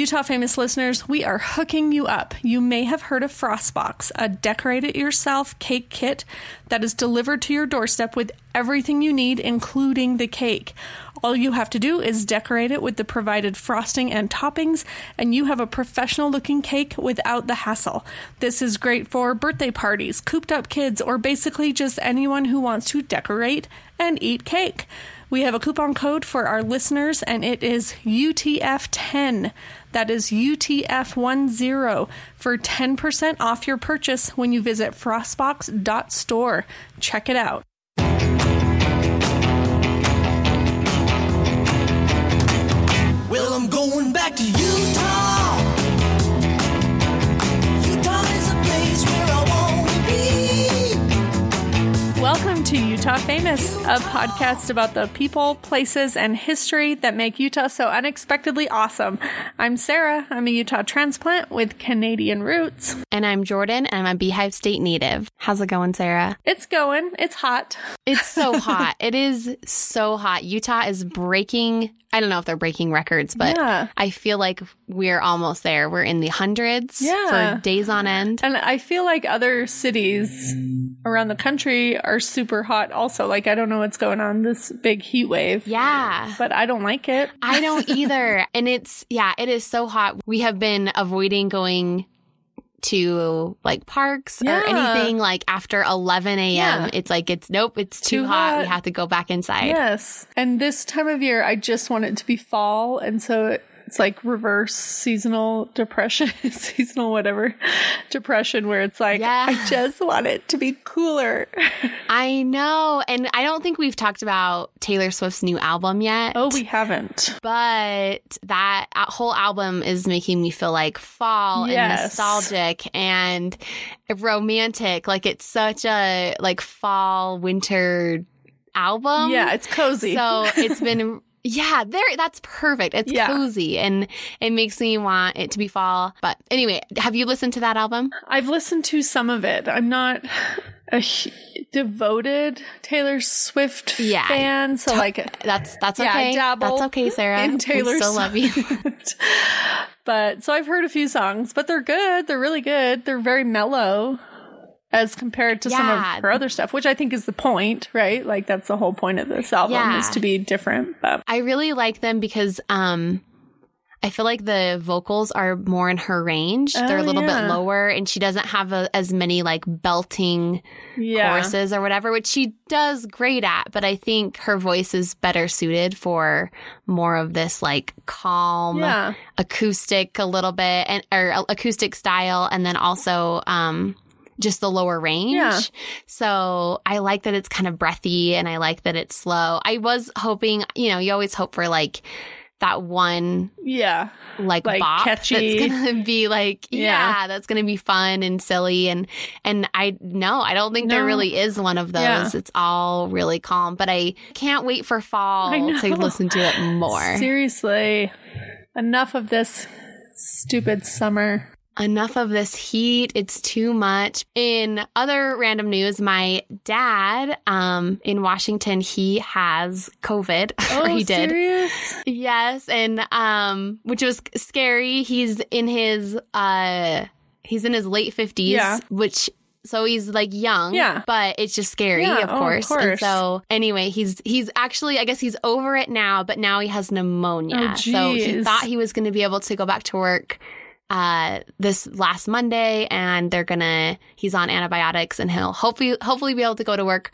Utah famous listeners, we are hooking you up. You may have heard of Frostbox, a decorate it yourself cake kit that is delivered to your doorstep with everything you need, including the cake. All you have to do is decorate it with the provided frosting and toppings, and you have a professional looking cake without the hassle. This is great for birthday parties, cooped up kids, or basically just anyone who wants to decorate and eat cake. We have a coupon code for our listeners, and it is UTF10. That is UTF10 for 10% off your purchase when you visit frostbox.store. Check it out. Well, I'm going back to Utah. Welcome to Utah Famous, a podcast about the people, places, and history that make Utah so unexpectedly awesome. I'm Sarah. I'm a Utah transplant with Canadian roots. And I'm Jordan, and I'm a Beehive State native. How's it going, Sarah? It's going, it's hot. It's so hot. It is so hot. Utah is breaking, I don't know if they're breaking records, but Yeah. I feel like we're almost there. We're in the hundreds Yeah. for days on end. And I feel like other cities around the country are super hot also. Like, I don't know what's going on, this big heat wave. Yeah. But I don't like it. I don't either. and it's, yeah, it is so hot. We have been avoiding going to like parks Yeah. or anything like after 11 a.m. Yeah. It's like, it's nope, it's too, Too hot. hot. We have to go back inside. Yes. And this time of year, I just want it to be fall. And so it's like reverse seasonal depression, seasonal whatever depression, where it's like, Yeah. I just want it to be cooler. I know. And I don't think we've talked about Taylor Swift's new album yet. oh, we haven't. But that whole album is making me feel like fall and nostalgic and romantic. Like it's such a like fall winter album. yeah, it's cozy. So it's been yeah, there that's perfect. It's Yeah. cozy and it makes me want it to be fall. But anyway, have you listened to that album? I've listened to some of it. I'm not a devoted Taylor Swift Yeah. fan. So, like, uh, That's that's Yeah, I okay. dabble that's okay, Sarah. in Taylor we still love you. But so I've heard a few songs, but they're good. They're really good. They're very mellow as compared to some of her other stuff, which I think is the point, right? Like that's the whole point of this album Yeah. is to be different. But I really like them because um I feel like the vocals are more in her range. They're a Oh, little yeah. bit lower and she doesn't have a, as many like belting yeah, choruses or whatever, which she does great at, but I think her voice is better suited for more of this like calm yeah, acoustic a little bit and or acoustic style and then also um just the lower range. Yeah. So I like that it's kind of breathy and I like that it's slow. I was hoping, you know, you always hope for like that one yeah, like, Like, bop catchy. that's gonna be like yeah. Yeah. that's gonna be fun and silly and and I no I don't think there really is one of those Yeah. it's all really calm but I can't wait for fall to listen to it more Seriously, enough of this stupid summer. Enough of this heat. It's too much. In other random news, my dad, um, in Washington, he has COVID. Oh, he did. serious? Yes. And, um, which was scary. He's in his, uh, he's in his late fifties, Yeah. which so he's like young, Yeah. but it's just scary, Yeah, of, oh, of course. And so anyway, he's he's actually I guess he's over it now, but now he has pneumonia. Oh, so he thought he was going to be able to go back to work uh this last Monday and they're to he's on antibiotics and he'll hopefully hopefully be able to go to work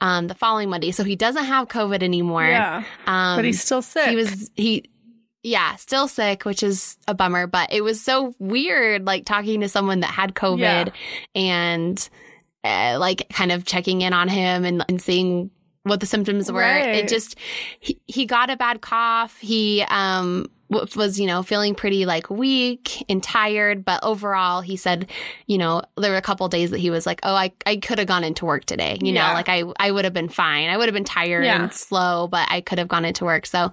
um the following Monday. So he doesn't have COVID anymore. Yeah, Um but he's still sick. he was he yeah, still sick, which is a bummer, but it was so weird like talking to someone that had COVID Yeah. and uh, like kind of checking in on him and, and seeing what the symptoms were. Right. It just he, he got a bad cough. He um was you know feeling pretty like weak and tired, but overall he said, you know, there were a couple days that he was like, "Oh, I I could have gone into work today." You Yeah. know, like I I would have been fine. I would have been tired Yeah. and slow, but I could have gone into work. So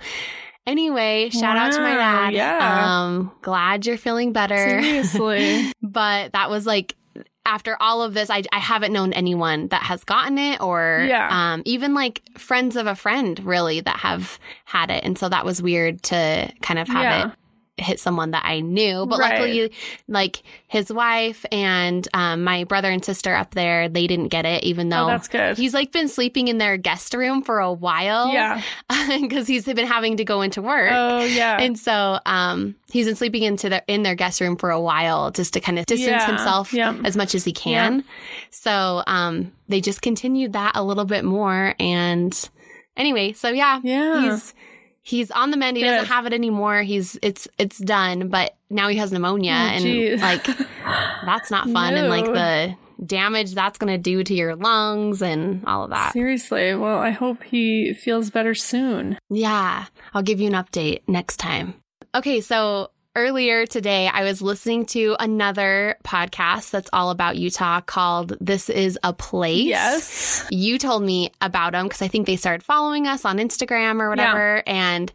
Anyway, shout out to my dad. yeah. Um, glad you're feeling better. seriously. but that was like after all of this, I, I haven't known anyone that has gotten it or Yeah. um, even like friends of a friend really that have had it. And so that was weird to kind of have Yeah. it hit someone that I knew. But Right. luckily, like his wife and um, my brother and sister up there, they didn't get it, even though Oh, that's good. he's like been sleeping in their guest room for a while. Yeah. because he's been having to go into work. Oh yeah. And so um, he's been sleeping into their in their guest room for a while just to kind of distance Yeah, himself yeah. as much as he can. So um, they just continued that a little bit more. And anyway, so yeah, Yeah. he's he's on the mend. He doesn't have it anymore. He's it's it's done. But now he has pneumonia, Oh, and geez. like that's not fun. And like the damage that's going to do to your lungs and all of that. Seriously. Well, I hope he feels better soon. Yeah, I'll give you an update next time. Okay, so earlier today, I was listening to another podcast that's all about Utah called This Is a Place. Yes. You told me about them because I think they started following us on Instagram or whatever. And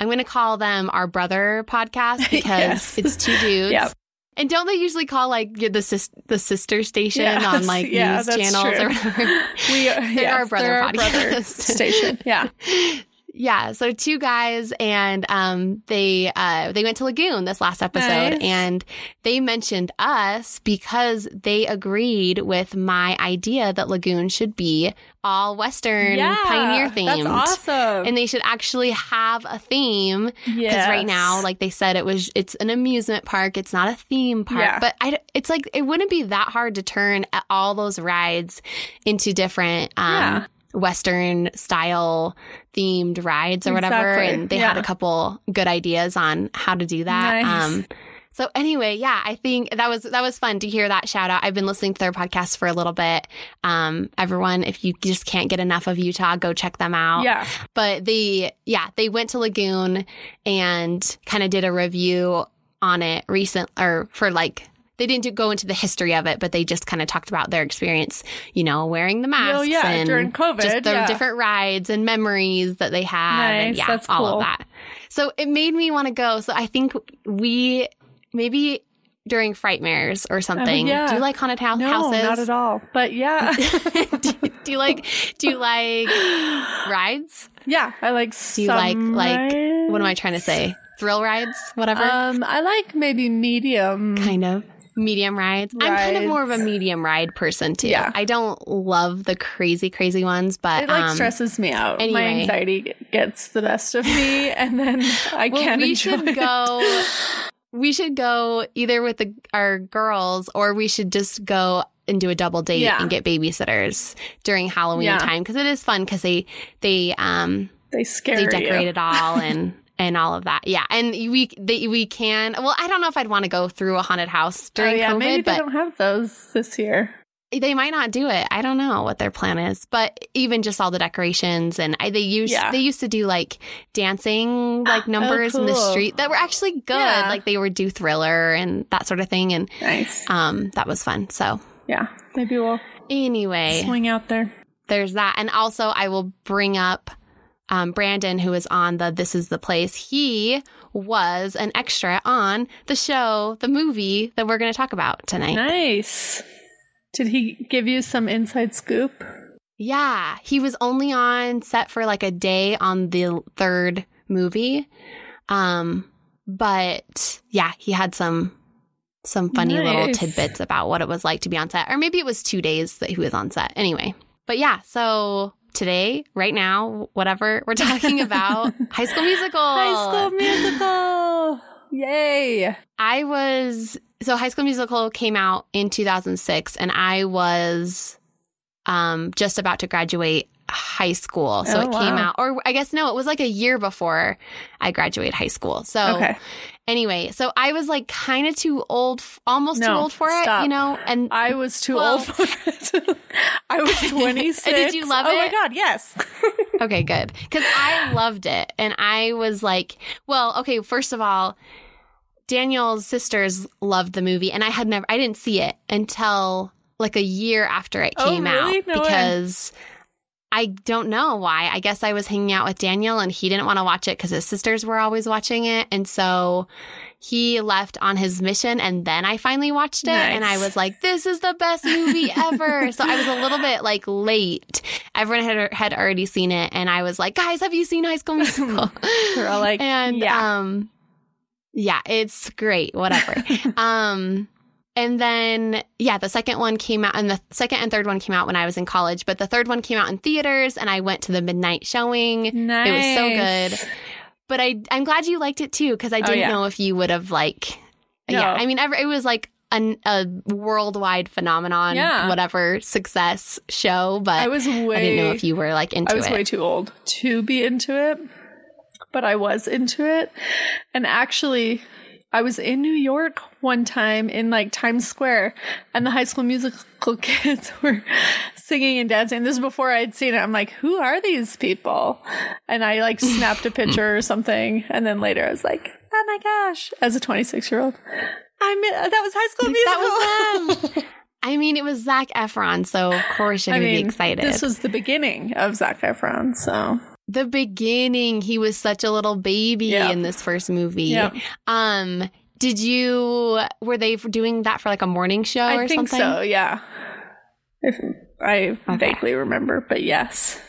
I'm going to call them our brother podcast because Yes. it's two dudes. Yep. And don't they usually call like the sis- the sister station Yes, on like yeah, news channels true. or whatever? We uh, are They're our brother they're our brother podcast. station. Yeah. Yeah, so two guys and um they uh they went to Lagoon this last episode Nice. and they mentioned us because they agreed with my idea that Lagoon should be all western pioneer themed. That's awesome. And they should actually have a theme because right now, like they said, it was it's an amusement park. It's not a theme park, Yeah. but I, it's like it wouldn't be that hard to turn all those rides into different um, Yeah. Western style themed rides or whatever. Exactly. And they had a couple good ideas on how to do that. Nice. Um, so anyway, yeah, I think that was that was fun to hear that shout out. I've been listening to their podcast for a little bit. Um, everyone, if you just can't get enough of Utah, go check them out yeah. but they yeah they went to lagoon and kind of did a review on it recent or for like they didn't do, go into the history of it but they just kind of talked about their experience you know wearing the masks Oh, yeah, and during COVID, just the yeah. different rides and memories that they have and yeah that's all cool. of that so it made me want to go so i think we maybe during frightmares or something Oh, yeah. do you like haunted house No, houses not at all. But yeah. do, do you like do you like rides yeah. I like do you like like what am I trying to say? Thrill rides, whatever. Um, I like maybe medium. kind of medium rides. I'm kind of more of a medium ride person too. Yeah. I don't love the crazy crazy ones, but It like um, stresses me out. My anxiety gets the best of me, and then I well, can't we enjoy should it. go. We should go either with the, our girls, or we should just go and do a double date Yeah. and get babysitters during Halloween Yeah. time because it is fun because they they um They scare they you. decorate it all and and all of that. Yeah, and we they, we can. Well, I don't know if I'd want to go through a haunted house Oh, during yeah, COVID, maybe but they don't have those this year. they might not do it. I don't know what their plan is, but even just all the decorations and I, they used Yeah. they used to do like dancing like numbers in the street that were actually good. Yeah. Like they would do Thriller and that sort of thing, and Nice. um, that was fun. So Yeah, maybe we'll anyway, swing out there. there's that, and also I will bring up. Um, Brandon, who was on the This Is the Place, he was an extra on the show, the movie that we're going to talk about tonight. Nice. Did he give you some inside scoop? Yeah, he was only on set for like a day on the third movie. Um, but yeah, he had some some funny little tidbits about what it was like to be on set. Or maybe it was 2 days that he was on set. Anyway. But yeah, so today, right now, whatever we're talking about, High School Musical. High School Musical. Yay. I was so High School Musical came out in 2006 and I was um just about to graduate high school. So Oh, it came wow. out or I guess no, it was like a year before I graduated high school. So Okay. anyway, so I was like kind of too old almost too old for it, you know? And I was too Well- old for it. I was 26. Did you love it? oh my god, yes. Okay, good. Because I loved it. And I was like, well, okay, first of all, Daniel's sisters loved the movie, and I had never, I didn't see it until like a year after it Oh, came really? out No way. I don't know why. I guess I was hanging out with Daniel and he didn't want to watch it because his sisters were always watching it. And so he left on his mission and then I finally watched it and I was like, this is the best movie ever. so I was a little bit like late. Everyone had, had already seen it and I was like, guys, have you seen High School Musical? We're all like, and yeah. um Yeah, it's great. Whatever. um, and then, yeah, the second one came out, and the second and third one came out when I was in college, but the third one came out in theaters, and I went to the midnight showing. Nice. It was so good. But I, I'm glad you liked it too, because I oh, didn't yeah. know if you would have like, No. yeah. I mean, ever, it was like an, a worldwide phenomenon, Yeah. whatever success show. But I was way. I didn't know if you were like into it. I was it. way too old to be into it, but I was into it. And actually, I was in New York one time in like Times Square, and the High School Musical kids were singing and dancing. This is before I'd seen it. I'm like, who are these people? And I like snapped a picture or something, and then later I was like, oh my gosh! As a 26 year old, I'm uh, that was High School Musical. that was them. I mean, it was Zac Efron, so of course you're I gonna be excited. this was the beginning of Zac Efron, so the beginning. He was such a little baby in this first movie. Yep. Um, did you were they doing that for like a morning show I or think something? so. Yeah, if I Okay. vaguely remember, but yes.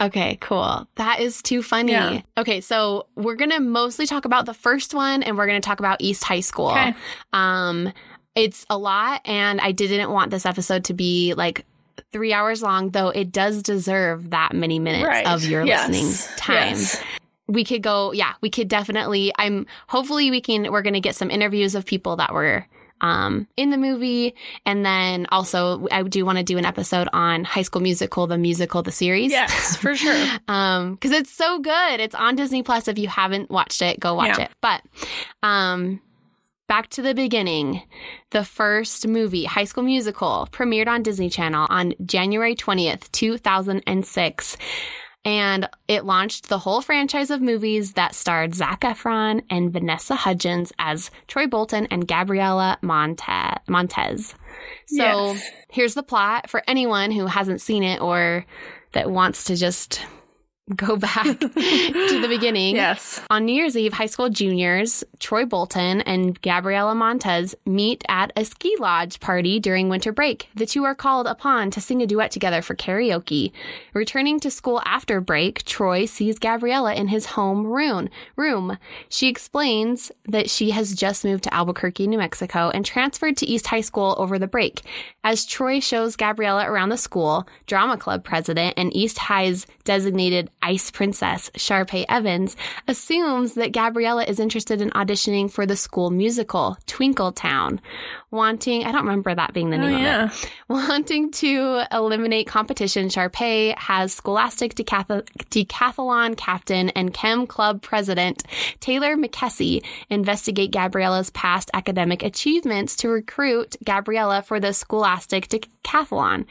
Okay, cool. That is too funny. Yeah. Okay, so we're gonna mostly talk about the first one, and we're gonna talk about East High School. Okay. Um, it's a lot, and I didn't want this episode to be like three hours long, though it does deserve that many minutes Right. of your Yes. listening time. Yes. We could go, yeah, we could definitely. I'm hopefully we can. We're gonna get some interviews of people that were. Um, in the movie, and then also I do want to do an episode on High School Musical, the musical, the series. Yes, for sure. um because it's so good it's on disney plus if you haven't watched it go watch Yeah. it but um back to the beginning the first movie high school musical premiered on disney channel on january 20th 2006 and it launched the whole franchise of movies that starred Zac Efron and Vanessa Hudgens as Troy Bolton and Gabriella Monte- Montez. So Yes. here's the plot for anyone who hasn't seen it or that wants to just go back to the beginning. Yes. On New Year's Eve, high school juniors Troy Bolton and Gabriella Montez meet at a ski lodge party during winter break. The two are called upon to sing a duet together for karaoke. Returning to school after break, Troy sees Gabriella in his home room. Room. She explains that she has just moved to Albuquerque, New Mexico, and transferred to East High School over the break. As Troy shows Gabriella around the school, drama club president and East High's designated ice princess, Sharpay Evans, assumes that Gabriella is interested in auditioning for the school musical, Twinkle Town. Wanting, I don't remember that being the Oh, name of it. yeah. Wanting to eliminate competition, Sharpay has Scholastic Decath- Decathlon captain and Chem Club president Taylor McKessie investigate Gabriella's past academic achievements to recruit Gabriella for the Scholastic Decathlon.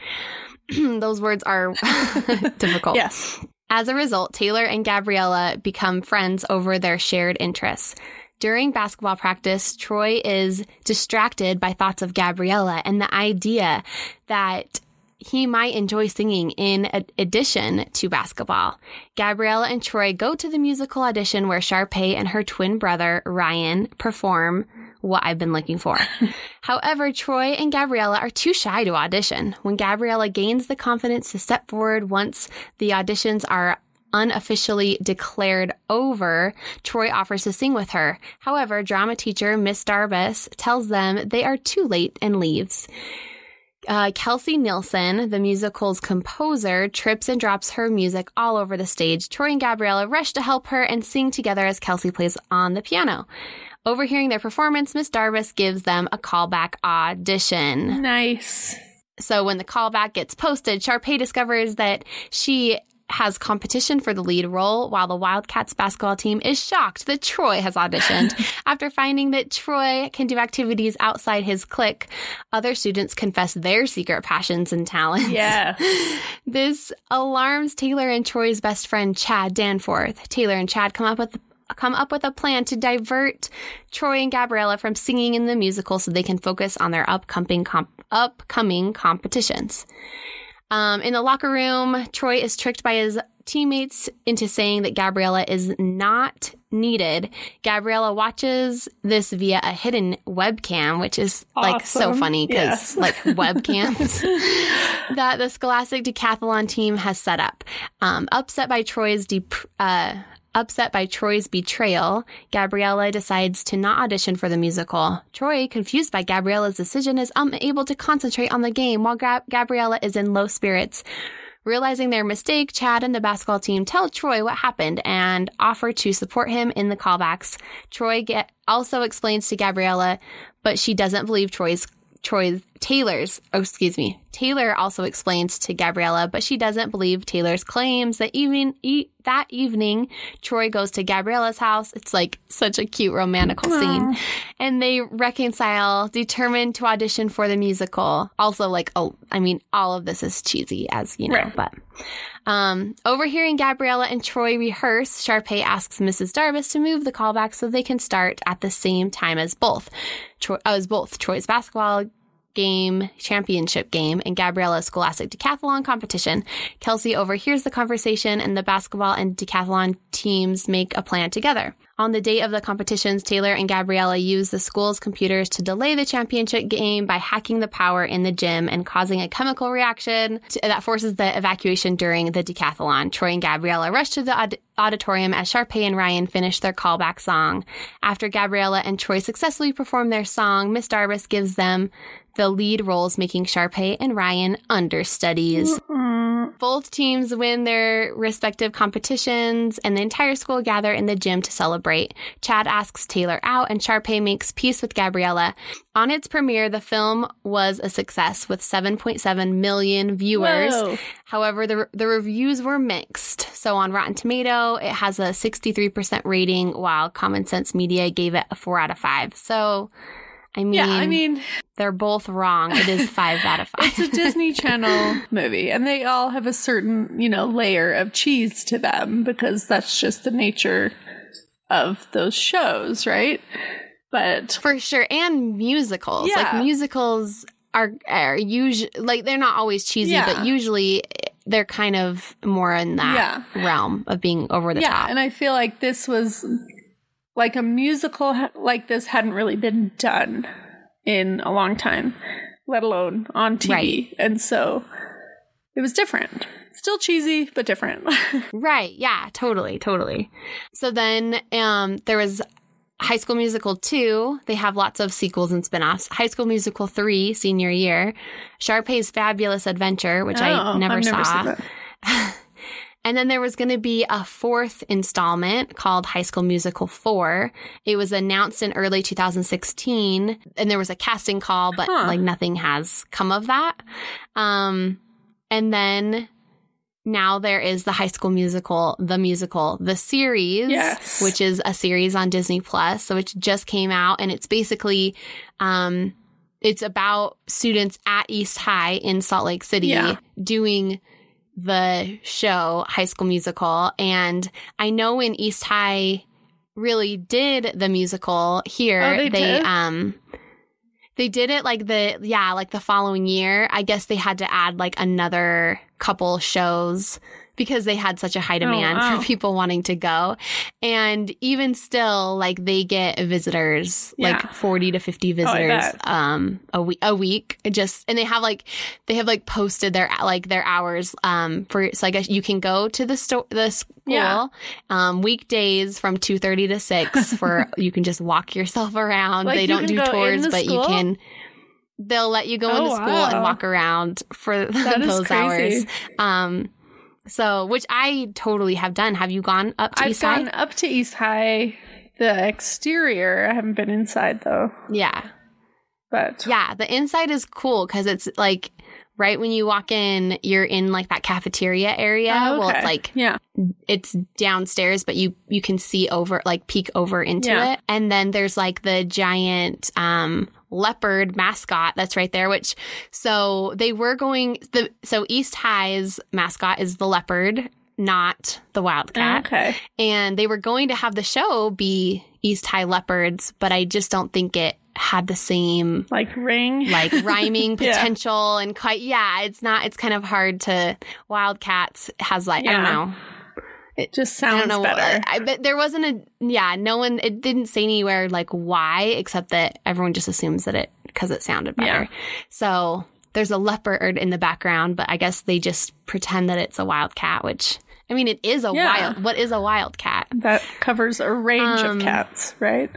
Those words are difficult. Yes. As a result, Taylor and Gabriella become friends over their shared interests. During basketball practice, Troy is distracted by thoughts of Gabriella and the idea that he might enjoy singing in addition to basketball. Gabriella and Troy go to the musical audition where Sharpay and her twin brother, Ryan, perform what I've been looking for. However, Troy and Gabriella are too shy to audition. When Gabriella gains the confidence to step forward once the auditions are unofficially declared over, Troy offers to sing with her. However, drama teacher Miss Darbus tells them they are too late and leaves. Uh, Kelsey Nielsen, the musical's composer, trips and drops her music all over the stage. Troy and Gabriella rush to help her and sing together as Kelsey plays on the piano. Overhearing their performance, Miss Darbus gives them a callback audition. Nice. So when the callback gets posted, Sharpay discovers that she has competition for the lead role, while the Wildcats basketball team is shocked that Troy has auditioned. After finding that Troy can do activities outside his clique, other students confess their secret passions and talents. Yeah. This alarms Taylor and Troy's best friend Chad Danforth. Taylor and Chad come up with come up with a plan to divert Troy and Gabriella from singing in the musical so they can focus on their upcoming comp- upcoming competitions. Um, in the locker room, Troy is tricked by his teammates into saying that Gabriella is not needed. Gabriella watches this via a hidden webcam, which is like so funny because like webcams that the Scholastic Decathlon team has set up. Um, upset by Troy's dep- uh, Upset by Troy's betrayal, Gabriella decides to not audition for the musical. Troy, confused by Gabriella's decision, is unable to concentrate on the game while Gab- Gabriella is in low spirits. Realizing their mistake, Chad and the basketball team tell Troy what happened and offer to support him in the callbacks. Troy get, also explains to Gabriella, but she doesn't believe Troy's Troy's Taylor's, oh, excuse me. Taylor also explains to Gabriella, but she doesn't believe Taylor's claims that even e- that evening, Troy goes to Gabriella's house. It's like such a cute romantical scene. And they reconcile, determined to audition for the musical. Also, like, oh, I mean, all of this is cheesy, as you know, Right. but. Um, overhearing Gabriella and Troy rehearse, Sharpay asks Mrs. Darbus to move the callback so they can start at the same time as both. Troy, as both Troy's basketball game, championship game, and Gabriella's scholastic decathlon competition. Kelsey overhears the conversation and the basketball and decathlon teams make a plan together. On the date of the competitions, Taylor and Gabriella use the school's computers to delay the championship game by hacking the power in the gym and causing a chemical reaction to- that forces the evacuation during the decathlon. Troy and Gabriella rush to the aud- auditorium as Sharpay and Ryan finish their callback song. After Gabriella and Troy successfully perform their song, Miss Darbus gives them the lead roles, making Sharpay and Ryan understudies. Both teams win their respective competitions, and the entire school gather in the gym to celebrate. Chad asks Taylor out, and Sharpay makes peace with Gabriella. On its premiere, the film was a success with 7.7 million viewers. Whoa. However, the, the reviews were mixed. So on Rotten Tomato, it has a 63% rating, while Common Sense Media gave it a 4 out of 5. So, I mean, Yeah, I mean, they're both wrong. It is 5 out of 5. it's a Disney Channel movie, and they all have a certain, you know, layer of cheese to them because that's just the nature of those shows, right? But For sure. And musicals. Yeah. Like musicals are are usually like they're not always cheesy, Yeah. but usually they're kind of more in that realm of being over the yeah, top. and I feel like this was like a musical like this hadn't really been done in a long time, let alone on TV, Right. and so it was different. Still cheesy, but different. Right. Yeah, totally, totally. So then um there was High School Musical 2. They have lots of sequels and spin-offs. High School Musical 3, senior year. Sharpay's Fabulous Adventure, which I Oh, never I've saw. that. And then there was going to be a fourth installment called High School Musical 4. It was announced in early 2016 and there was a casting call, but Huh. like nothing has come of that. Um, and then now there is the High School Musical, the musical, the series, Yes. which is a series on Disney Plus. So it just came out and it's basically, um, it's about students at East High in Salt Lake City Yeah. doing the show High School Musical. And I know when East High really did the musical here, Oh, they did? um they did it like the yeah, like the following year. I guess they had to add like another couple shows because they had such a high demand wow. for people wanting to go. And even still, like they get visitors, Yeah. like 40 to 50 visitors bet. um a week a week just and they have like they have like posted their like their hours um for so I guess you can go to the store the school Yeah. um weekdays from 2:30 to 6 for you can just walk yourself around. Like, they don't do tours but school? you can they'll let you go Oh, the school and walk around for those hours. crazy. Um so which I totally have done. Have you gone up to I've East gone up to East High, the exterior. I haven't been inside though, Yeah. but Yeah, the inside is cool because it's like right when you walk in, you're in like that cafeteria area. Oh, Well, okay. it's like yeah, it's downstairs, but you you can see over like peek over into Yeah. it. And then there's like the giant um leopard mascot that's right there which so they were going the so East High's mascot is the leopard not the wildcat okay. and they were going to have the show be East High leopards but I just don't think it had the same Like ring, like rhyming Yeah. potential and quite yeah it's not it's kind of hard to wildcats has like i don't know it just i sounds don't know better. I, but there wasn't a yeah no one it didn't say anywhere like why except that everyone just assumes that it because it sounded better Yeah. so there's a leopard in the background but i guess they just pretend that it's a wildcat which I mean, it is a Yeah. wild. What is a wildcat? That covers a range Um, of cats, right?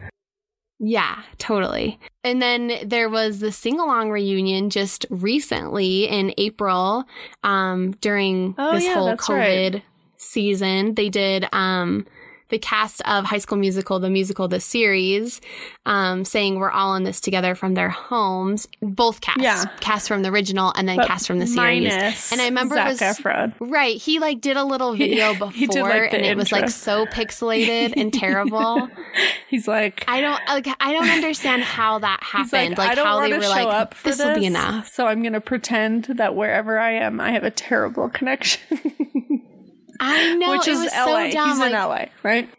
Yeah, totally. And then there was the sing along reunion just recently in April um, during Oh, this yeah, whole COVID right. season. They did um, the cast of High School Musical, the musical, the series, um, saying we're all in this together from their homes. Both casts, Yeah. cast from the original and then But cast from the series. And I remember Zac it was Efron. Right. He like did a little video he before did, like, and it was like so pixelated and terrible. He's like, I don't like I don't understand how that happened. like, Like, I don't how they were show like up for this will be enough. So I'm going to pretend that wherever I am, I have a terrible connection, I know which it is was LA. so dumb. He's like, in LA, right?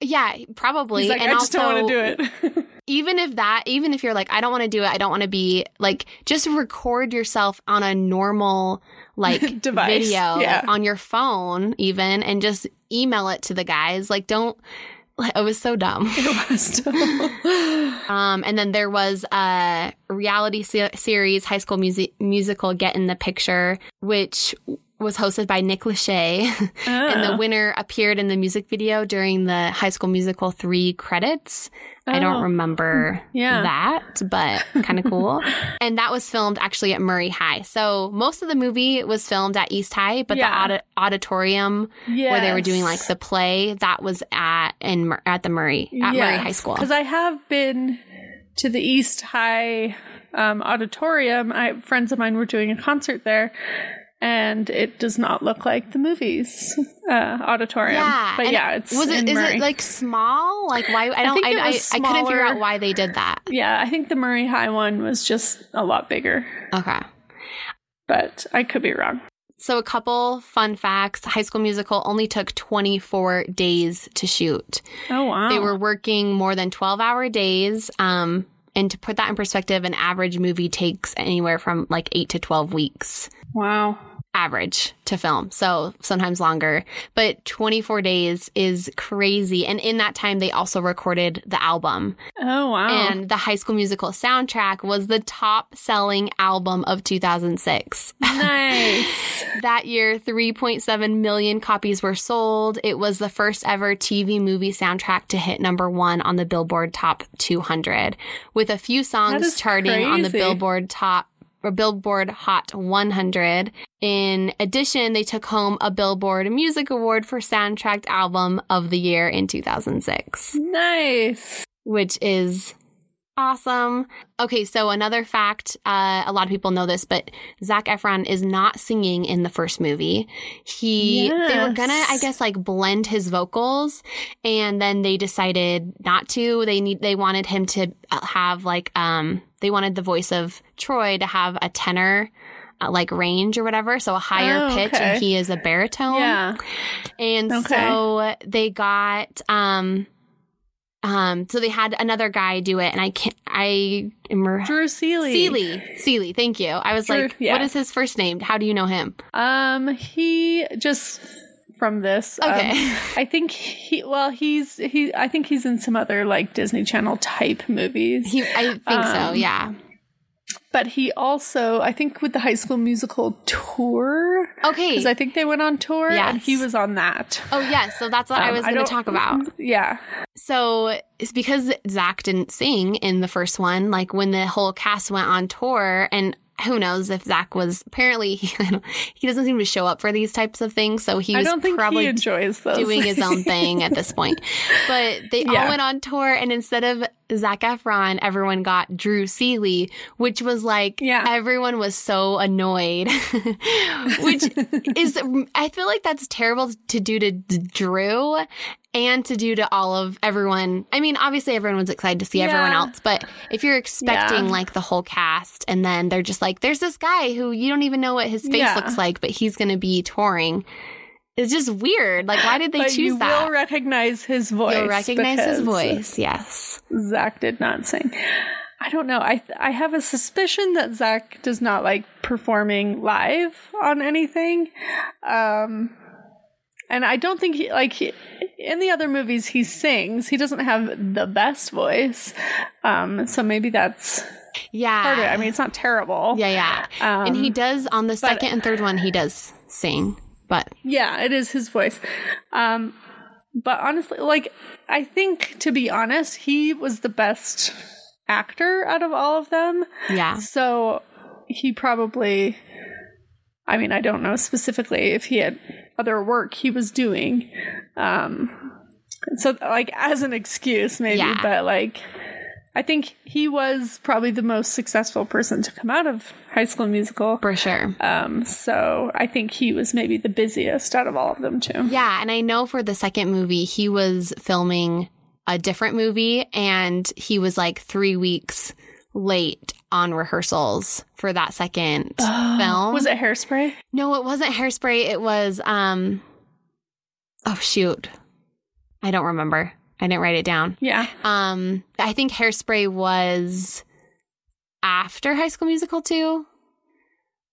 Yeah, probably. He's like, and I just also, don't want to do it. even if that, even if you're like, I don't want to do it, I don't want to be like, just record yourself on a normal like Device, video yeah. on your phone, even, and just email it to the guys. Like, don't. It was so dumb. it was Um, and then there was a reality se- series, High School Musi- Musical, Get in the Picture, which was hosted by Nick Lachey. and the Ah. winner appeared in the music video during the High School Musical 3 credits. I Oh. don't remember Yeah. that, but kind of cool. and that was filmed actually at Murray High. So most of the movie was filmed at East High, but Yeah. the audi- auditorium where they were doing like the play, that was at in at the Murray at Murray High School. Because I have been to the East High um, auditorium. I friends of mine were doing a concert there, and it does not look like the movies uh, auditorium. Yeah, but and yeah, it's was it is Murray. it like small? Like why? I don't. I I, was I, couldn't figure out why they did that. yeah, I think the Murray High one was just a lot bigger, Okay. but I could be wrong. So a couple fun facts: High School Musical only took 24 days to shoot. Oh wow, They were working more than 12 hour days. Um, and to put that in perspective, an average movie takes anywhere from like eight to 12 weeks. wow. Average to film. So sometimes longer, but 24 days is crazy. And in that time, they also recorded the album. Oh wow, And the High School Musical soundtrack was the top selling album of 2006. nice. that year, 3.7 million copies were sold. It was the first ever TV movie soundtrack to hit number one on the Billboard Top 200, with a few songs charting on the. Billboard Top Billboard Hot 100. In addition, they took home a Billboard Music Award for Soundtrack Album of the Year in 2006 nice. which is awesome. Okay, so another fact, uh, a lot of people know this, but Zac Efron is not singing in the first movie. He, they were gonna, I guess, like blend his vocals, and then they decided not to. They need, they wanted him to have like, um, they wanted the voice of Troy to have a tenor. Uh, like range or whatever, so a higher Oh, pitch, okay. and he is a baritone. Yeah. And Okay. so they got um um so they had another guy do it and I can't I am Drew Seeley. Seeley. Seeley, thank you. I was Drew- like, yeah. what is his first name? How do you know him? Um, he just from this. um, Okay. I think he. Well, he's he. I think he's in some other like Disney Channel type movies. He I think so, Um, yeah. but he also, I think, with the High School Musical tour. Okay. Because I think they went on tour, and he was on that. Oh yes, so that's what I Um, was going to talk about. Yeah. So it's because Zac didn't sing in the first one, like when the whole cast went on tour, and who knows if Zac was apparently he, he doesn't seem to show up for these types of things, so he was probably he enjoys those. doing his own thing at this point. But they all went on tour, and instead of Zac Efron, everyone got Drew Seeley, which was like, Yeah. everyone was so annoyed. which is, I feel like that's terrible to do to Drew and to do to all of everyone. I mean, obviously everyone was excited to see everyone else, but if you're expecting Yeah. like the whole cast and then they're just like, there's this guy who you don't even know what his face Yeah. looks like, but he's going to be touring. It's just weird. Like, why did they but choose you that? will recognize his voice. You'll recognize his voice. Yes. Zac did not sing. I don't know. I I have a suspicion that Zac does not like performing live on anything. Um and I don't think he like he, in the other movies he sings. He doesn't have the best voice. Um so maybe that's Yeah. part of it. I mean, it's not terrible. yeah, yeah. Um, and he does on the second and third one. He does sing, but Yeah, it is his voice. Um, but honestly, like, I think, to be honest, he was the best actor out of all of them. yeah. So he probably, I mean, I don't know specifically if he had other work he was doing. Um, so, like, as an excuse, maybe, Yeah. but like, I think he was probably the most successful person to come out of High School Musical. For sure. Um, so I think he was maybe the busiest out of all of them too. Yeah, and I know for the second movie, he was filming a different movie and he was like three weeks late on rehearsals for that second film. Was it Hairspray? No, it wasn't hairspray. It was um oh shoot. I don't remember. I didn't write it down. Yeah. Um I think hairspray was after High School Musical 2.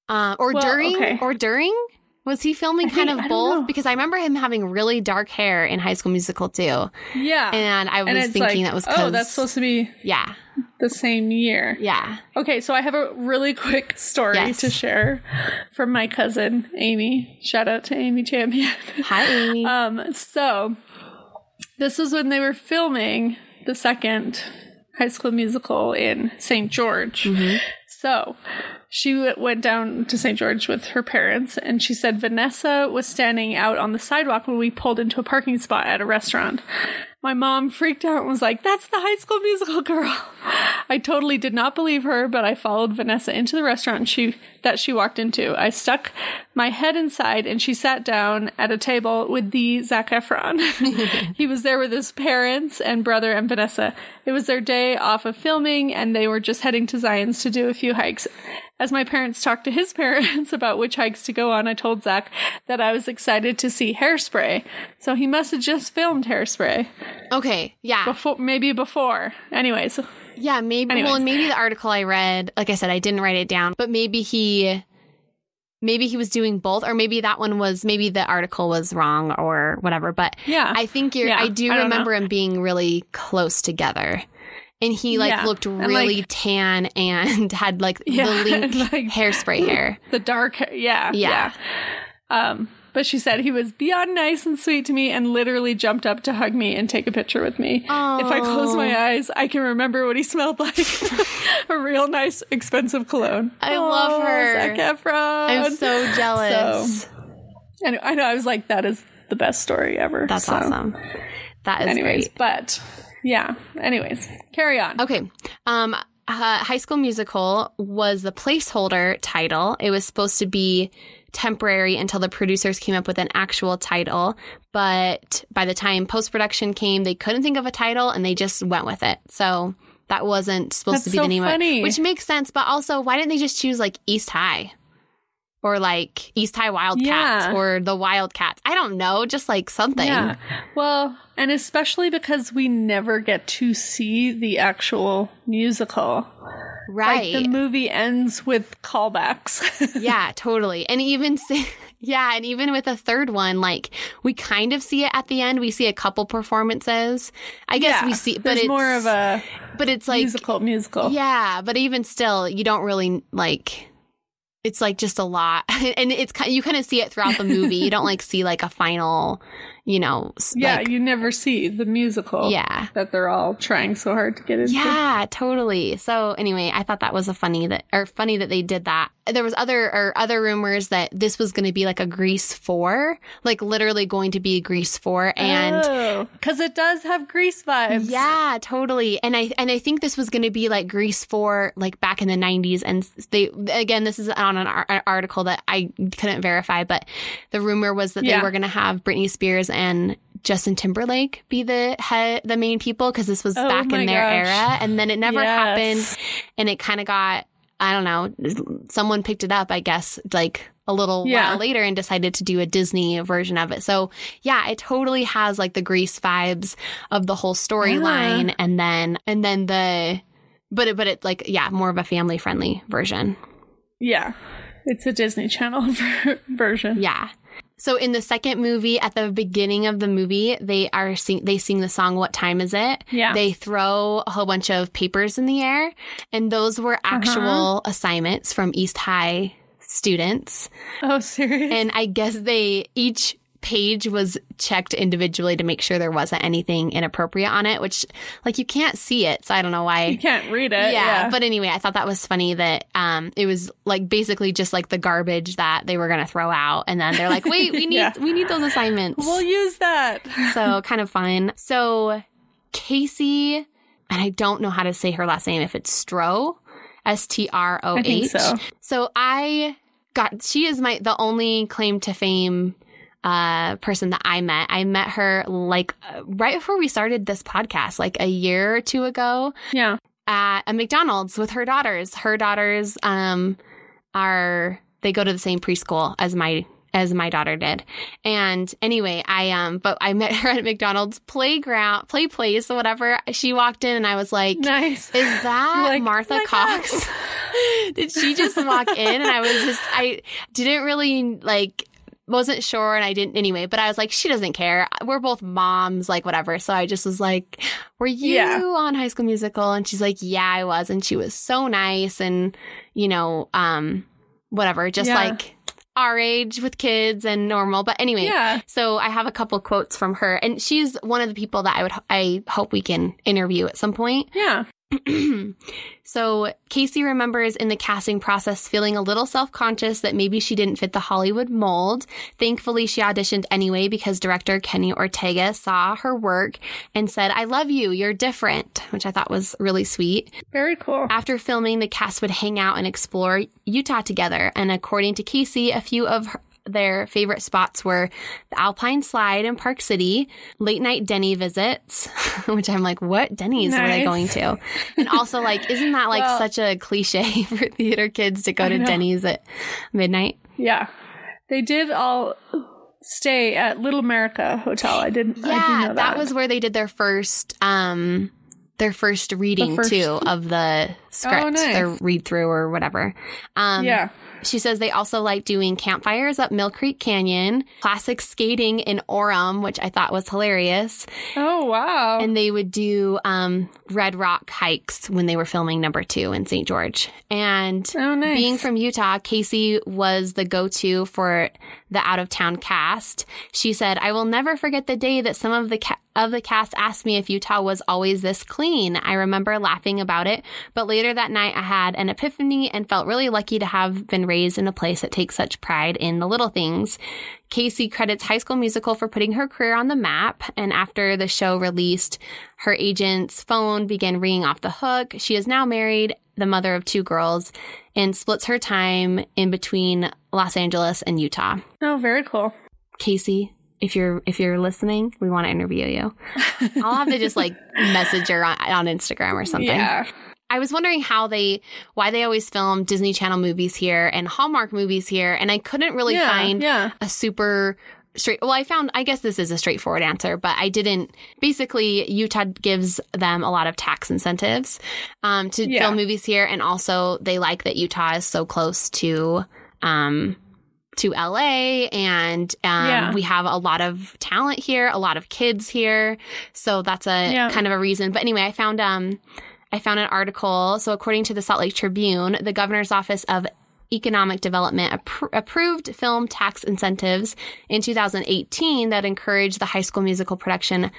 Uh, or Well, during okay. or during was he filming kind think- of both because I remember him having really dark hair in High School Musical too. Yeah. and I was and thinking like, that was oh, that's supposed to be yeah the same year. yeah Okay, so I have a really quick story Yes. to share from my cousin Amy. Shout out to Amy Champion. hi Amy um, so this was when they were filming the second High School Musical in St. George. So she went down to St. George with her parents, and she said Vanessa was standing out on the sidewalk when we pulled into a parking spot at a restaurant. My mom freaked out and was like, That's the high school musical girl. I totally did not believe her, but I followed Vanessa into the restaurant she that she walked into. I stuck my head inside and she sat down at a table with the Zac Efron. he was there with his parents and brother and Vanessa. It was their day off of filming and they were just heading to Zion's to do a few hikes. As my parents talked to his parents about which hikes to go on, I told Zac that I was excited to see Hairspray. So he must have just filmed Hairspray okay yeah before, maybe before. Anyways, Yeah, maybe. Anyways. Well, and maybe the article I read, like I said, I didn't write it down, but maybe he, maybe he was doing both, or maybe that one was, maybe the article was wrong or whatever. But Yeah. I think you're. Yeah, I do I remember him being really close together, and he like Yeah, looked really like- tan and had like Yeah, the link like- hairspray hair. the dark hair. Yeah. Yeah. yeah. Um, but she said he was beyond nice and sweet to me and literally jumped up to hug me and take a picture with me. If I close my eyes, I can remember what he smelled like. a real nice, expensive cologne. I love her. Zac Efron. I'm so jealous. And I know I was like, that is the best story ever. That's So, awesome. That is Anyways, great. but yeah. Anyways, carry on. Okay. Um, uh, High School Musical was the placeholder title. It was supposed to be temporary until the producers came up with an actual title. But by the time post production came, they couldn't think of a title and they just went with it. So that wasn't supposed That's to be so the name funny. of it, which makes sense. But also, why didn't they just choose like East High? Or like East High Wildcats Yeah. or the Wildcats. I don't know, just like something. Yeah. Well, and especially because we never get to see the actual musical. Right. Like the movie ends with callbacks. Yeah, totally. And even yeah, and even with a third one, like we kind of see it at the end. We see a couple performances. I guess yeah, we see, but it's more of a but it's like musical musical. yeah, but even still, you don't really like. It's like just a lot, and it's you kind of see it throughout the movie. You don't like see like a final, you know, Yeah, like- you never see the musical. yeah. That they're all trying so hard to get into. Yeah, totally. So anyway, I thought that was a funny that or funny that they did that. There was other or other rumors that this was going to be like a Grease 4, like literally going to be a Grease 4 and oh. because it does have grease vibes. yeah, totally. And I and I think this was going to be like Grease 4 like back in the 90s and they again this is on an ar- article that I couldn't verify, but the rumor was that Yeah. they were going to have Britney Spears and Justin Timberlake be the head the main people because this was Oh back in their gosh. era and then it never Yes. happened and it kind of got I don't know someone picked it up I guess like a little Yeah. while later and decided to do a Disney version of it. So yeah, it totally has like the Grease vibes of the whole storyline and then and then the but it but it like yeah, more of a family friendly version. Yeah. It's a Disney Channel version. Yeah. So in the second movie, at the beginning of the movie, they are sing they sing the song "What Time Is It?" Yeah. They throw a whole bunch of papers in the air, and those were uh-huh. actual assignments from East High students. Oh, serious? And I guess they each page was checked individually to make sure there wasn't anything inappropriate on it, which like you can't see it. So I don't know why. you can't read it. yeah, Yeah. but anyway, I thought that was funny that um it was like basically just like the garbage that they were going to throw out and then they're like, "Wait, we need Yeah. we need those assignments." we'll use that. so kind of fun. So KayCee, and I don't know how to say her last name if it's Stro, S T R O H. so. So I got she is my the only claim to fame uh person that I met. I met her like uh, right before we started this podcast, like a year or two ago Yeah. at a McDonald's with her daughters. Her daughters um are they go to the same preschool as my as my daughter did. And anyway, I um but I met her at McDonald's playground, play place, or whatever. She walked in and I was like, Nice. is that Like, Martha Cox? Did she just walk in? And I was just, I didn't really like, wasn't sure. And I didn't anyway, but I was like, she doesn't care. We're both moms, like whatever. So I just was like, were you Yeah. on High School Musical? And she's like, yeah, I was. And she was so nice and, you know, um, whatever, just Yeah. like our age with kids and normal. But anyway, Yeah. so I have a couple quotes from her, and she's one of the people that I would I hope we can interview at some point. Yeah. so KayCee remembers in the casting process feeling a little self-conscious that maybe she didn't fit the Hollywood mold. Thankfully, she auditioned anyway because director Kenny Ortega saw her work and said, "I love you. You're different," which I thought was really sweet. Very cool. After filming, the cast would hang out and explore Utah together. And according to KayCee, a few of her, their favorite spots were the Alpine Slide in Park City, late night Denny visits, which I'm like, what Denny's were they going to? And also, like, isn't that like Well- such a cliche for theater kids to go I to know. Denny's at midnight? Yeah. They did all stay at Little America Hotel. I didn't I Yeah, do know that. that. was where they did their first um their first reading first- too of the script, Oh, nice. their read through or whatever. Um Yeah. She says they also like doing campfires up Mill Creek Canyon, classic skating in Orem, which I thought was hilarious. Oh wow. And they would do um, Red Rock hikes when they were filming number two in St. George. And oh nice. being from Utah, KayCee was the go to for the out of town cast. She said, I will never forget the day that some of the ca- of the cast asked me if Utah was always this clean. I remember laughing about it, but later that night I had an epiphany and felt really lucky to have been raised in a place that takes such pride in the little things. KayCee credits High School Musical for putting her career on the map, and after the show released, her agent's phone began ringing off the hook. She is now married, the mother of two girls, and splits her time in between Los Angeles and Utah. oh, very cool. KayCee, if you're if you're listening, we want to interview you. I'll have to just like message her on, on Instagram or something. Yeah. I was wondering how they, why they always film Disney Channel movies here and Hallmark movies here, and I couldn't really yeah. find Yeah. a super straight. Well, I found, I guess this is a straightforward answer, but I didn't. Basically, Utah gives them a lot of tax incentives um, to Yeah. film movies here, and also they like that Utah is so close to. Um, to LA and um, Yeah. we have a lot of talent here, a lot of kids here. So that's a Yeah. kind of a reason. But anyway, I found um I found an article. So according to the Salt Lake Tribune, the governor's office of Economic Development appro- approved film tax incentives in 2018 that encouraged the high school musical production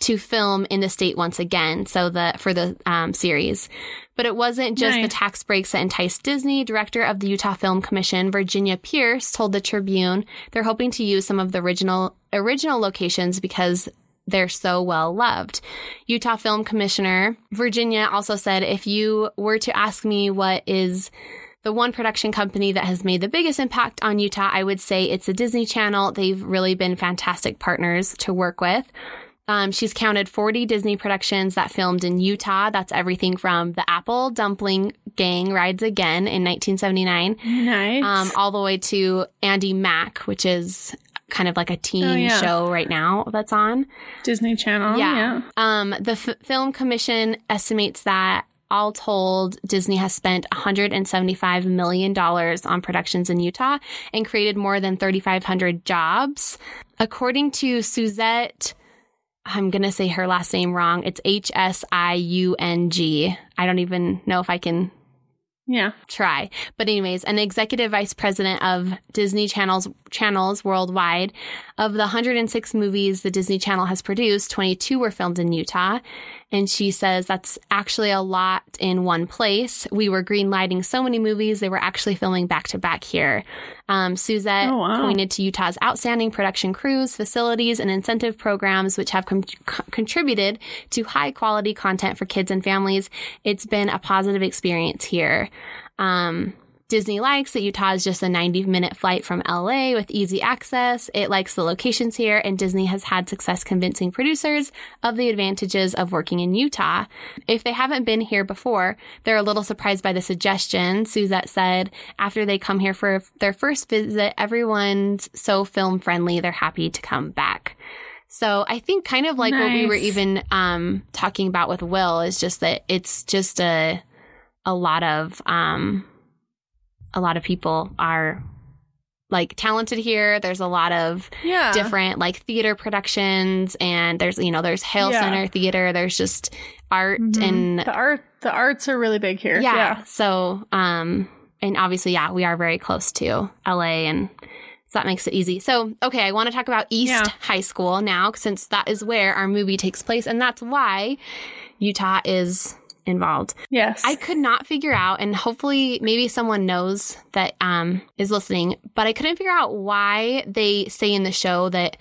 to film in the state once again. So the for the um, series, but it wasn't just the tax breaks that enticed Disney. Director of the Utah Film Commission, Virginia Pearce, told the Tribune they're hoping to use some of the original original locations because they're so well loved. Utah Film Commissioner Virginia also said, if you were to ask me what is the one production company that has made the biggest impact on Utah, I would say it's the Disney Channel. They've really been fantastic partners to work with. Um, she's counted 40 Disney productions that filmed in Utah. That's everything from The Apple Dumpling Gang Rides Again in 1979, Nice. um, all the way to Andy Mack, which is kind of like a teen Oh, yeah. show right now that's on. Disney Channel. Yeah. Yeah. Um, the F- Film Commission estimates that all told, Disney has spent $175 million on productions in Utah and created more than 3,500 jobs. According to Suzette, I'm going to say her last name wrong. It's H S I U N G. I don't even know if I can Yeah. try. But anyways, an executive vice president of Disney Channels channels worldwide. Of the 106 movies the Disney Channel has produced, 22 were filmed in Utah. And she says that's actually a lot in one place. We were greenlighting so many movies, they were actually filming back to back here. Um, Suzette Oh, wow. pointed to Utah's outstanding production crews, facilities, and incentive programs, which have com- co- contributed to high quality content for kids and families. It's been a positive experience here. Um, Disney likes that Utah is just a 90 minute flight from LA with easy access. It likes the locations here, and Disney has had success convincing producers of the advantages of working in Utah. If they haven't been here before, they're a little surprised by the suggestion. Suzette said, after they come here for their first visit, everyone's so film friendly, they're happy to come back. So I think kind of like what we were even um, talking about with Will is just that it's just a a lot of um, a lot of people are like talented here. There's a lot of Yeah. different like theater productions, and there's you know there's Hale Yeah. Center Theater. There's just art Mhm. and the art the arts are really big here. yeah. Yeah. So, um, and obviously, yeah, we are very close to LA and so that makes it easy. So, okay, I want to talk about East. High School now, since that is where our movie takes place, and that's why Utah is involved. Yes. I could not figure out, and hopefully, maybe someone knows that um, is listening, but I couldn't figure out why they say in the show that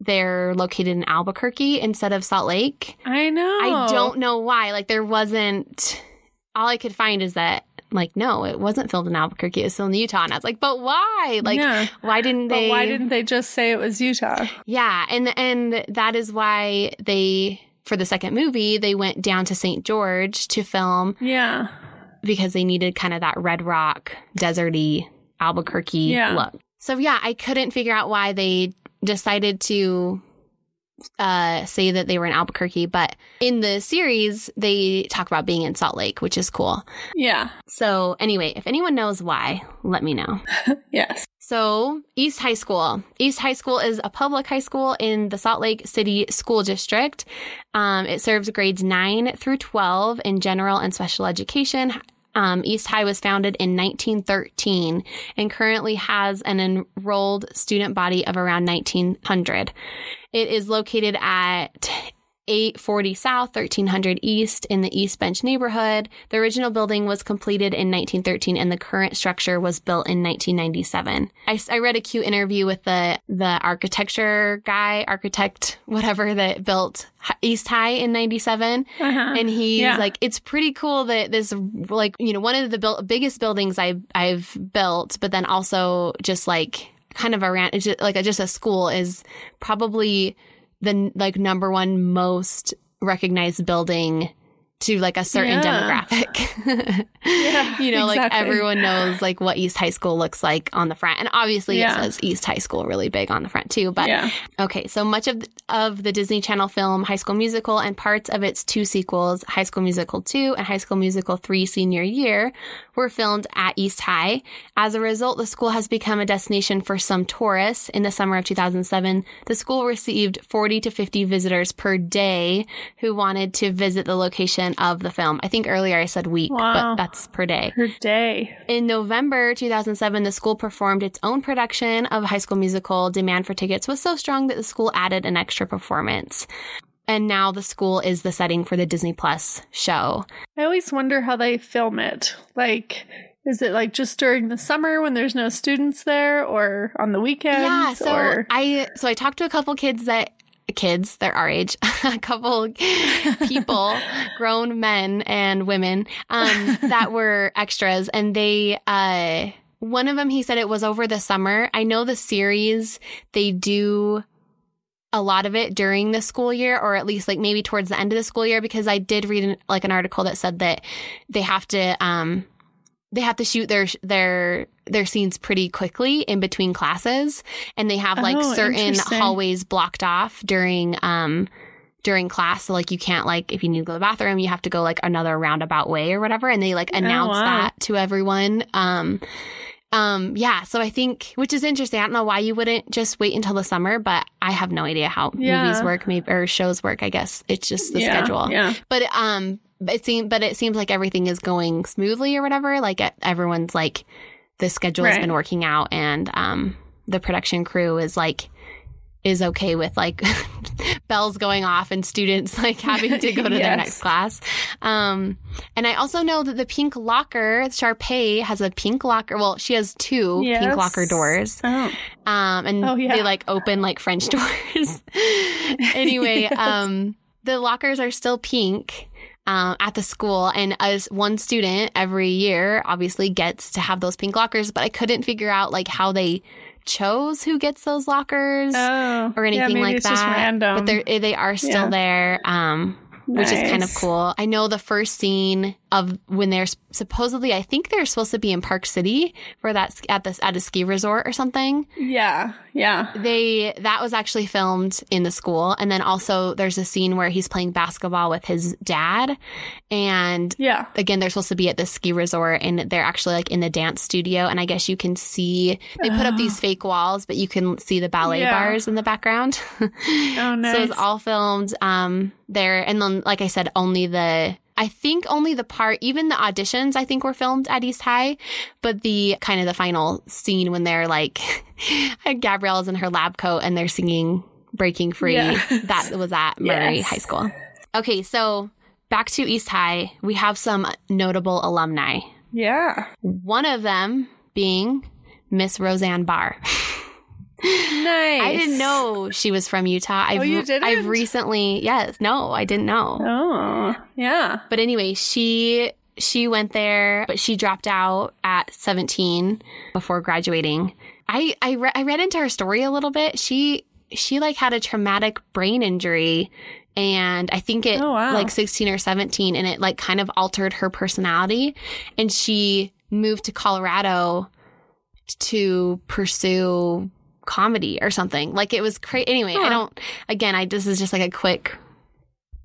they're located in Albuquerque instead of Salt Lake. I know. I don't know why. Like there wasn't. All I could find is that like no, it wasn't filmed in Albuquerque. It was filmed in Utah, and I was like, but why? Like yeah. why didn't But they? why didn't they just say it was Utah? Yeah, and and that is why they for the second movie they went down to St. George to film Yeah. because they needed kind of that red rock deserty Albuquerque Yeah. look. So yeah, I couldn't figure out why they decided to uh, say that they were in Albuquerque, but in the series they talk about being in Salt Lake, which is cool. Yeah. So anyway, if anyone knows why, let me know. Yes. So, East High School. East High School is a public high school in the Salt Lake City School District. Um, it serves grades 9 through 12 in general and special education. Um, East High was founded in 1913 and currently has an enrolled student body of around 1900. It is located at 840 South, 1300 East in the East Bench neighborhood. The original building was completed in 1913 and the current structure was built in 1997. I, I read a cute interview with the, the architecture guy, architect, whatever, that built East High in 97. Uh-huh. And he's Yeah. like, it's pretty cool that this, like, you know, one of the buil- biggest buildings I, I've built, but then also just like kind of around, just like just a school is probably the like number one most recognized building to like a certain Yeah. demographic. Yeah, you know, like everyone knows like what East High School looks like on the front. And obviously Yeah. it says East High School really big on the front too, but yeah. Okay, so much of of the Disney Channel film High School Musical and parts of its two sequels, High School Musical 2 and High School Musical 3 senior year, were filmed at East High. As a result, the school has become a destination for some tourists. In the summer of 2007, the school received 40 to 50 visitors per day who wanted to visit the location of the film. I think earlier I said week, Wow. but that's per day. Per day. In November 2007, the school performed its own production of High School Musical. Demand for tickets was so strong that the school added an extra performance. And now the school is the setting for the Disney Plus show. I always wonder how they film it. Like, is it like just during the summer when there's no students there, or on the weekends? yeah, so or I so I talked to a couple kids that kids, they're our age, a couple people, grown men and women, um, that were extras, and they uh one of them he said it was over the summer. I know the series they do a lot of it during the school year or at least like maybe towards the end of the school year because I did read an, like an article that said that they have to um they have to shoot their their their scenes pretty quickly in between classes and they have like Oh, certain hallways blocked off during um during class. So like you can't like if you need to go to the bathroom you have to go like another roundabout way or whatever and they like announce Oh, wow. that to everyone. Um um, yeah, so I think, which is interesting. I don't know why you wouldn't just wait until the summer, but I have no idea how Yeah. movies work, maybe or shows work. I guess it's just the Yeah, schedule. yeah. But um, it seems, but it seems like everything is going smoothly or whatever. Like everyone's like, the schedule has been working out, and um, the production crew is like is okay with like bells going off and students like having to go to their next class. Um, and I also know that the pink locker, Sharpay has a pink locker. Well, she has two Yes. pink locker doors. Oh. Um, and Oh, yeah. they like open like French doors. anyway, um, the lockers are still pink. Um, at the school, and as one student every year, obviously gets to have those pink lockers, but I couldn't figure out like how they chose who gets those lockers Oh. or anything yeah, like it's that. Just random. But they're, they are still Yeah. there, um, which is kind of cool. I know the first scene of when they're supposedly, I think they're supposed to be in Park City for that at this at a ski resort or something. Yeah. Yeah. They that was actually filmed in the school, and then also there's a scene where he's playing basketball with his dad, and Yeah. again they're supposed to be at this ski resort and they're actually like in the dance studio and i guess you can see they put up these fake walls but you can see the ballet Yeah. bars in the background Oh, nice. so it's all filmed um there and then like i said only the I think only the part, even the auditions, I think were filmed at East High, but the kind of the final scene when they're like, Gabrielle's in her lab coat and they're singing Breaking Free, Yes. that was at Murray Yes. High School. Okay, so back to East High, we have some notable alumni. yeah. One of them being Miss Roseanne Barr. Nice. I didn't know she was from Utah. Oh, I've, Oh, you didn't? I've recently, yes, no, I didn't know. Oh, yeah. But anyway, she she went there, but she dropped out at 17 before graduating. I I, re- I read into her story a little bit. She she like had a traumatic brain injury and I think it Oh, wow. like 16 or 17 and it like kind of altered her personality and she moved to Colorado to pursue comedy or something. Like it was crazy. Anyway, I don't, again, I, this is just like a quick,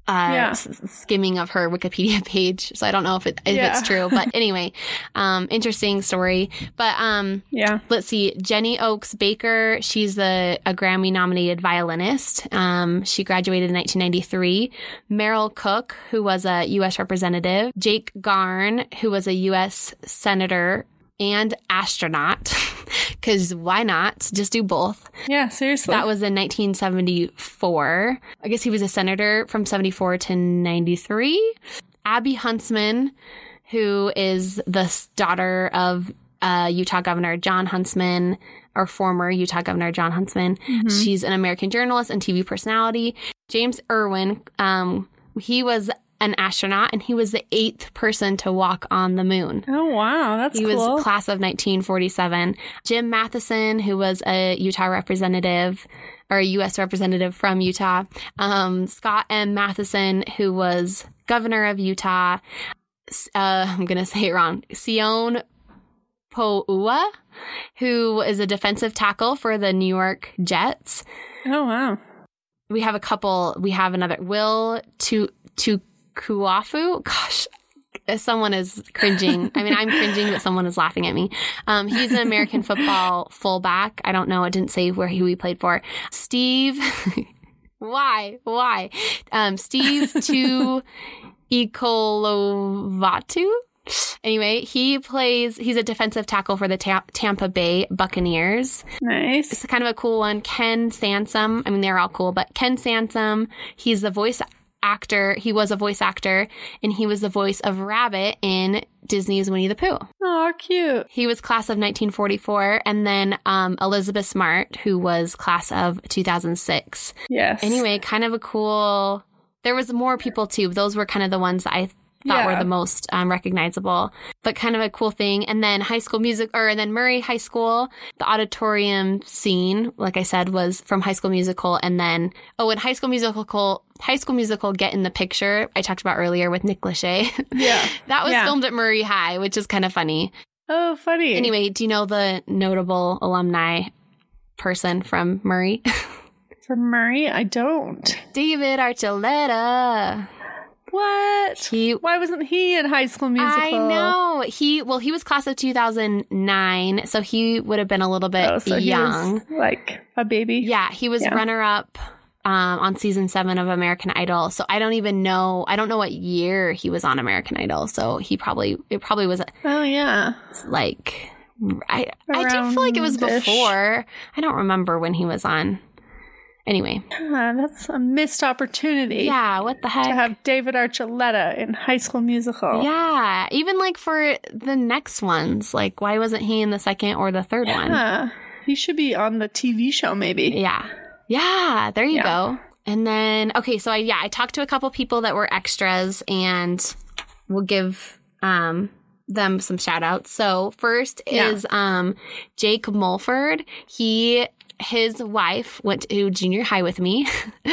uh, Yeah. s- skimming of her Wikipedia page. So I don't know if it, if Yeah. it's true, but anyway, um, interesting story. But, um, Yeah. let's see, Jenny Oaks Baker. She's a, a Grammy nominated violinist. Um, she graduated in 1993. Merrill Cook, who was a U.S. representative. Jake Garn, who was a U.S. senator and astronaut. Because why not? Just do both. Yeah. Seriously. That was in 1974. I guess he was a senator from 74 to 93. Abby Huntsman, who is the daughter of uh, Utah Governor Jon Huntsman, or former Utah Governor Jon Huntsman. She's an American journalist and TV personality. James Irwin, um, he was an astronaut and he was the eighth person to walk on the moon. oh, wow. That's cool. He cool. was class of 1947. Jim Matheson, who was a Utah representative or a U.S. representative from Utah. Um, Scott M. Matheson, who was governor of Utah. Uh, I'm going to say it wrong. Sione Pouha, who is a defensive tackle for the New York Jets. oh, wow. We have a couple. We have another Will to to Kuafu. Gosh, someone is cringing. I mean, I'm cringing, but someone is laughing at me. Um, he's an American football fullback. I don't know. It didn't say where he, played for. Steve. why? Why? Um, Steve to Ikolovatu. Anyway, he plays. He's a defensive tackle for the Ta- Tampa Bay Buccaneers. Nice. It's kind of a cool one. Ken Sansom. I mean, they're all cool, but Ken Sansom, he's the voice actor. He was a voice actor, and he was the voice of Rabbit in Disney's Winnie the Pooh. Oh, cute. He was class of 1944, and then um, Elizabeth Smart, who was class of 2006. Yes. Anyway, kind of a cool. There was more people too. Those were kind of the ones that I thought were the most um, recognizable, but kind of a cool thing. And then High School Music, or and then Murray High School, the auditorium scene, like I said, was from High School Musical. And then oh, and High School Musical, High School Musical, Get in the Picture. I talked about earlier with Nick Lachey. Yeah. that was Yeah. filmed at Murray High, which is kind of funny. Oh, funny. Anyway, do you know the notable alumni person from Murray? from Murray, I don't. David Archuleta. What? He Why wasn't he in High School Musical? I know. He well, he was class of 2009, so he would have been a little bit Oh, so young. like a baby. Yeah, he was Yeah. runner up um, on season seven of American Idol. So I don't even know. I don't know what year he was on American Idol. So he probably it probably was Oh yeah. like I I do feel like it was before. I don't remember when he was on. Anyway, Ah, that's a missed opportunity. yeah. What the heck? To have David Archuleta in High School Musical. Yeah, even like for the next ones, like why wasn't he in the second or the third one? He should be on the TV show, maybe. Yeah. Yeah, there you Yeah. go. And then okay, so I yeah, I talked to a couple people that were extras and we'll give um them some shout outs. So first Yeah. is um Jake Mulford. He his wife went to junior high with me.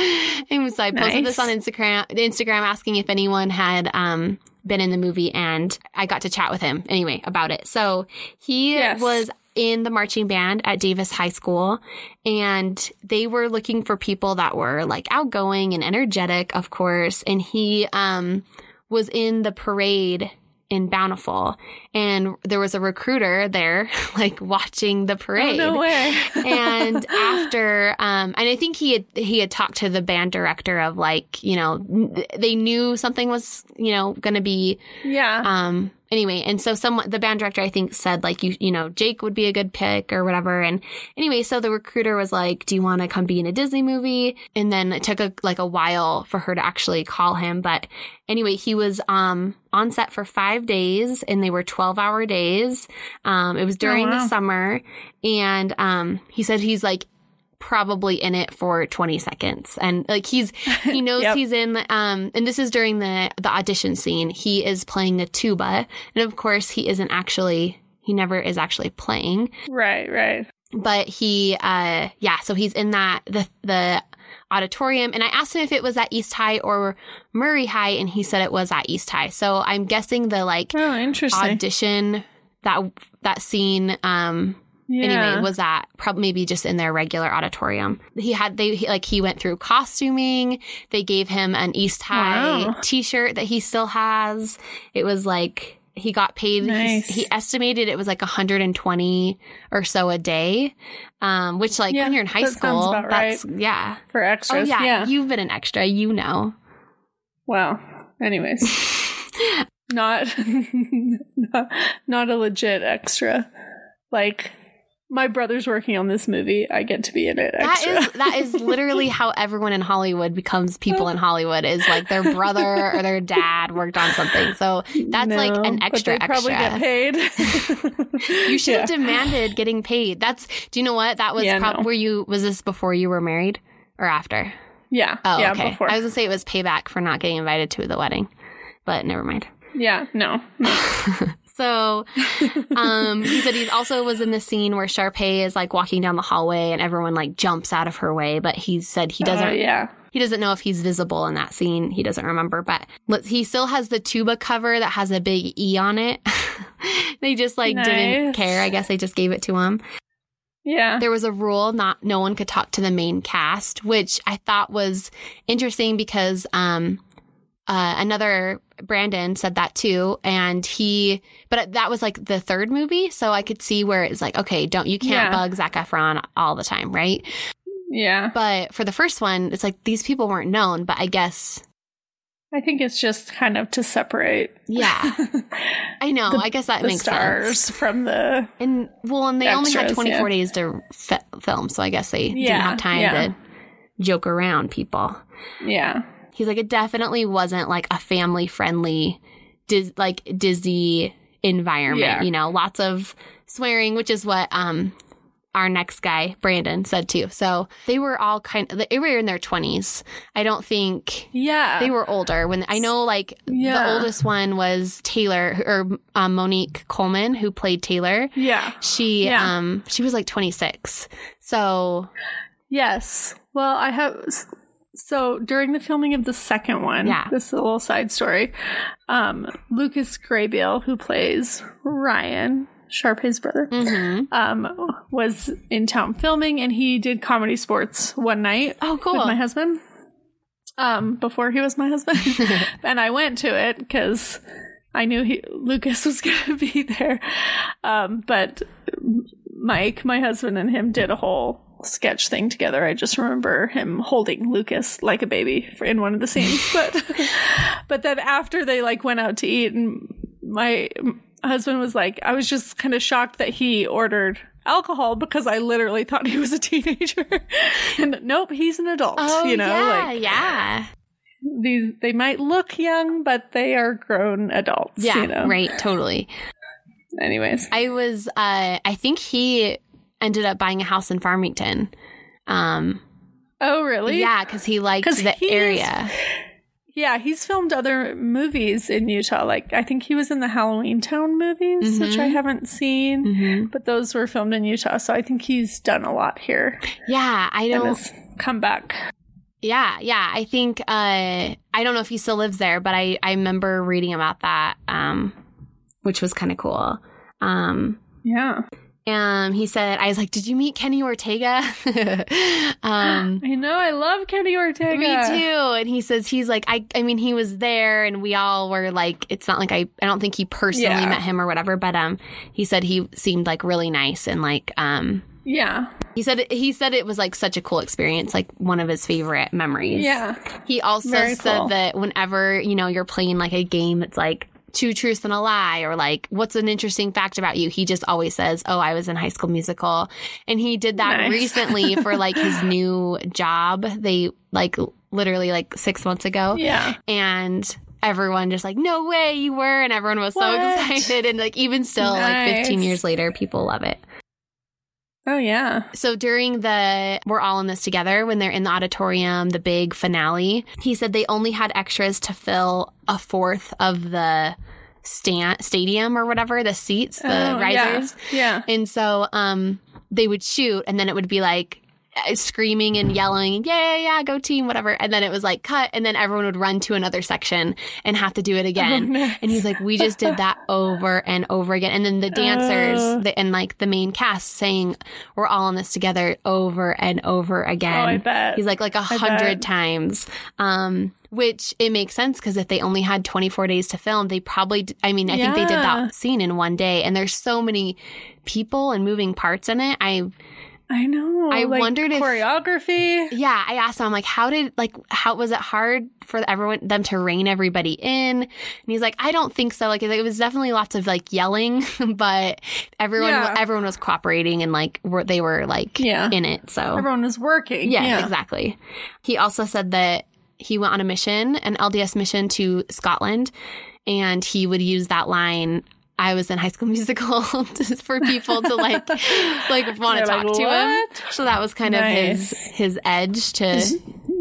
and so I posted this on Instagram Instagram asking if anyone had um been in the movie and I got to chat with him anyway about it. So he Yes. was in the marching band at Davis High School and they were looking for people that were like outgoing and energetic, of course. And he um was in the parade in Bountiful and there was a recruiter there like watching the Oh, parade no way. and after um and i think he had he had talked to the band director of like you know n- they knew something was you know gonna be yeah. um anyway and so someone the band director i think said like you you know jake would be a good pick or whatever. And anyway so the recruiter was like do you want to come be in a disney movie? And then it took a like a while for her to actually call him. But anyway he was um on set for five days and they were 12 hour days. Um it was during wow. the summer. And um he said he's like probably in it for 20 seconds and like he's he knows Yep. he's in um and this is during the the audition scene he is playing the tuba and of course he isn't actually he never is actually playing right, right. but he uh yeah so he's in that the the auditorium and i asked him if it was at east high or murray high and he said it was at east high so i'm guessing the like Oh, interesting. audition that that scene um yeah. anyway was that probably maybe just in their regular auditorium he had they he, like he went through costuming they gave him an east high Wow. t-shirt that he still has it was like he got paid he- Nice. he, estimated it was like 120 or so a day um which like Yeah, when you're in high that school about that's right. yeah for oh extras. yeah, yeah. you've been an extra you know Wow. Anyways, not, not not a legit extra. Like my brother's working on this movie. I get to be in it. That Extra. is that is literally how everyone in Hollywood becomes people in Hollywood is like their brother or their dad worked on something. So that's like No, an but extra probably extra. get paid. You should have demanded getting paid. That's do you know what? That was Yeah, prob- no. were you was this before you were married or after? Yeah. Oh, yeah. okay. Before. I was gonna say it was payback for not getting invited to the wedding. But never mind. yeah. No. So, um, he said he also was in the scene where Sharpay is like walking down the hallway and everyone like jumps out of her way, but he said he doesn't Oh, yeah. He doesn't know if he's visible in that scene. He doesn't remember, but he still has the tuba cover that has a big E on it. they just like didn't care. I guess they just gave it to him. Yeah. There was a rule not no one could talk to the main cast, which I thought was interesting because um uh, another Brandon said that too, and he, but that was like the third movie, so I could see where it's like, okay, don't you can't Yeah. bug Zac Efron all the time, right? Yeah. But for the first one, it's like these people weren't known, but I guess I think it's just kind of to separate. Yeah. I know. The- I guess that the makes stars sense. from the And well, and they only had 24 yeah. days to fi- film, so I guess they didn't have time yeah. to joke around people. yeah. He's like, it definitely wasn't like a family friendly, dis- like dizzy environment. Yeah. You know, lots of swearing, which is what um our next guy Brandon said too. So they were all kind of they were in their 20s. I don't think Yeah. they were older when I know like the oldest one was Taylor or um, Monique Coleman who played Taylor. yeah. She Yeah. um she was like 26. So Yes. Well, I have. So during the filming of the second one, Yeah. this is a little side story. Um, Lucas Grabeel, who plays Ryan Sharpay's brother, mhm. um, was in town filming, and he did comedy sports one night oh cool. with my husband. um, before he was my husband, and I went to it because I knew he Lucas was going to be there. Um, but Mike, my husband, and him did a whole sketch thing together. I just remember him holding Lucas like a baby in one of the scenes. But but then after they like went out to eat, and my husband was like, I was just kind of shocked that he ordered alcohol because I literally thought he was a teenager. and nope, he's an adult. Oh, you know, yeah, like yeah. these they might look young, but they are grown adults. Yeah, you know? right, totally. Anyways, I was uh I think he ended up buying a house in Farmington. Um oh really? yeah, cuz he liked 'Cause the area. Yeah, he's filmed other movies in Utah. Like I think he was in the Halloweentown movies, which Mm-hmm. I haven't seen, but those were filmed in Utah. So I think he's done a lot here Yeah, I don't come back. Yeah, yeah. I think uh I don't know if he still lives there, but I I remember reading about that um which was kind of cool. Um Yeah, um he said I was like, "Did you meet Kenny Ortega?" um I know. I love Kenny Ortega. Me too. And he says he's like I I mean he was there and we all were like it's not like I I don't think he personally Yeah. met him or whatever, but um he said he seemed like really nice and like um Yeah, he said he said it was like such a cool experience, like one of his favorite memories. yeah, He also Very said cool. that whenever, you know, you're playing like a game, it's like two truths and a lie or like what's an interesting fact about you. He just always says, "Oh, I was in High School Musical." And he did that Nice. recently for like his new job. They like literally like 6 months ago. yeah. And everyone just like, "No way you were." And everyone was so excited and like even still like 15 years later, people love it. Oh yeah. So during the We're All in This Together, when they're in the auditorium, the big finale, he said they only had extras to fill a fourth of the stand, stadium or whatever, the seats, the Oh, yeah. risers. Yeah. And so um, they would shoot, and then it would be like screaming and yelling, yeah, yeah, yeah, go team, whatever. And then it was like cut, and then everyone would run to another section and have to do it again. Oh. And he's like, we just did that over and over again. And then the dancers Uh. the, and like the main cast saying, we're all in this together over and over again. Oh, I bet. He's like, like a hundred times. Um, which it makes sense because if they only had 24 days to film, they probably, I mean, I think they did that scene in one day. And there's so many people and moving parts in it. I, I know. I like, wondered if- choreography. yeah, I asked him, I'm like, how did, like, how was it hard for everyone, them to rein everybody in? And he's like, I don't think so. Like, it was definitely lots of like yelling, but everyone, Yeah. everyone was cooperating and like, were, they were like Yeah. in it. So, Everyone was working. yeah, yeah. exactly. He also said that he went on a mission, an LDS mission to Scotland, and he would use that line. I was in High School Musical just for people to like, like want to talk like, to him. So that was kind of his his edge to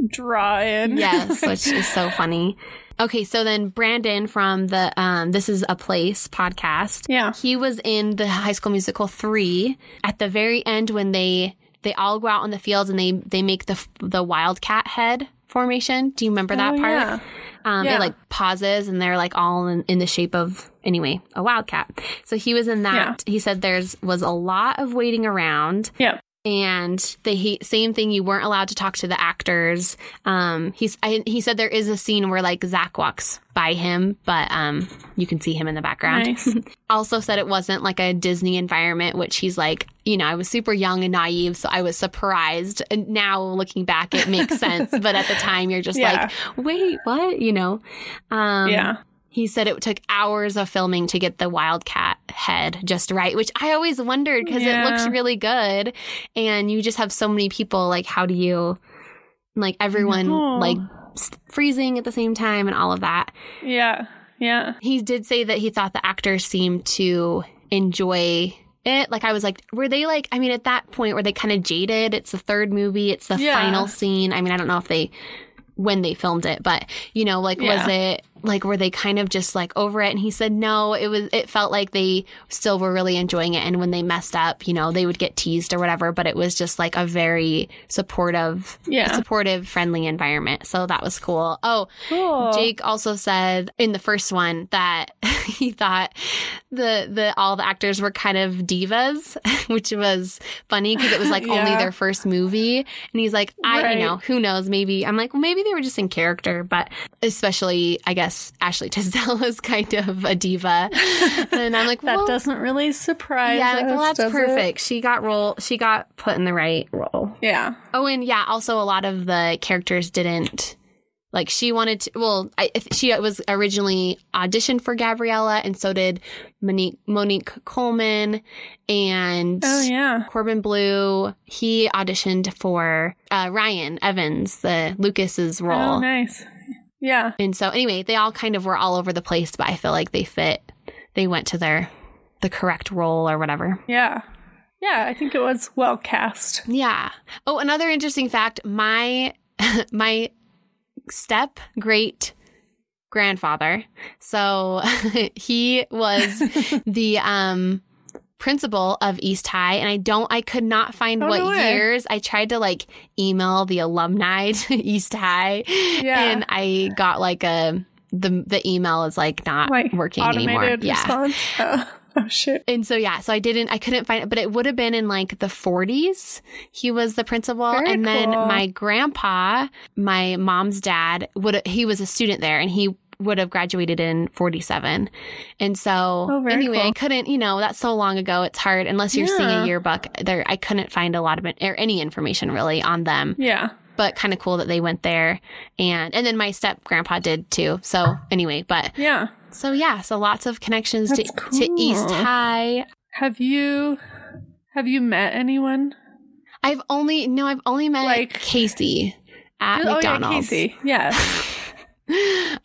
Draw in. yes, which is so funny. Okay, so then Brandon from the um, This Is a Place podcast. Yeah. He was in the High School Musical 3 at the very end when they they all go out on the fields and they they make the the wildcat head formation. Do you remember that Oh, part? yeah. Um, Yeah. It like pauses and they're like all in, in the shape of anyway a wildcat. So he was in that. He said there's was a lot of waiting around Yeah. And the he, same thing you weren't allowed to talk to the actors um he's I, he said there is a scene where like zac walks by him but um you can see him in the background Nice. also said it wasn't like a disney environment which he's like you know i was super young and naive so i was surprised and now looking back it makes sense but at the time you're just Yeah. like wait what you know um yeah. He said it took hours of filming to get the wildcat head just right, which I always wondered because it looks really good. And you just have so many people. Like, how do you, like, everyone, know. like, freezing at the same time and all of that. Yeah. Yeah. He did say that he thought the actors seemed to enjoy it. Like, I was like, were they like, I mean, at that point, were they kind of jaded? It's the third movie, it's the Yeah. final scene. I mean, I don't know if they, when they filmed it, but, you know, like, was it, like, were they kind of just like over it? And he said, no, it was, it felt like they still were really enjoying it. And when they messed up, you know, they would get teased or whatever, but it was just like a very supportive, Yeah. supportive, friendly environment. So that was cool. Oh, Cool. Jake also said in the first one that he thought the the all the actors were kind of divas, which was funny because it was like only their first movie. And he's like, I Right. you know who knows maybe I'm like well maybe they were just in character, but especially, I guess, Ashley Tisdale is kind of a diva. and I'm like, That well, doesn't really surprise yeah, like, well, that's does it? perfect. She got role, she got put in the right role. Yeah. Oh, and yeah, also a lot of the characters didn't like she wanted to. Well, I, she was originally auditioned for Gabriella, and so did Monique Monique Coleman and Oh yeah. Corbin Bleu. He auditioned for uh, Ryan Evans, the Lucas's role. Oh nice. Yeah. And so anyway, they all kind of were all over the place, but I feel like they fit. They went to their the correct role or whatever. Yeah. Yeah, I think it was well cast. Yeah. Oh, another interesting fact, my my step great grandfather. So he was the um principal of East High and I don't I could not find Oh, what no years. I tried to like email the alumni to East High Yeah. and I got like a the the email is like not Like working automated anymore. Yeah. response. Oh, oh shit. And so yeah, so I didn't I couldn't find it, but it would have been in like the 40s. He was the principal Very and then my grandpa, my mom's dad, would he was a student there and he would have graduated in 47. And so Oh, anyway, I couldn't, you know, that's so long ago. It's hard unless you're seeing a yearbook there. I couldn't find a lot of it or any information really on them, Yeah. but kind of cool that they went there. And, and then my step grandpa did too. So anyway, but Yeah. so yeah, so lots of connections to, That's to East. High. Have you have you met anyone? I've only no, I've only met Like- KayCee at oh McDonald's. yeah, KayCee. Yes.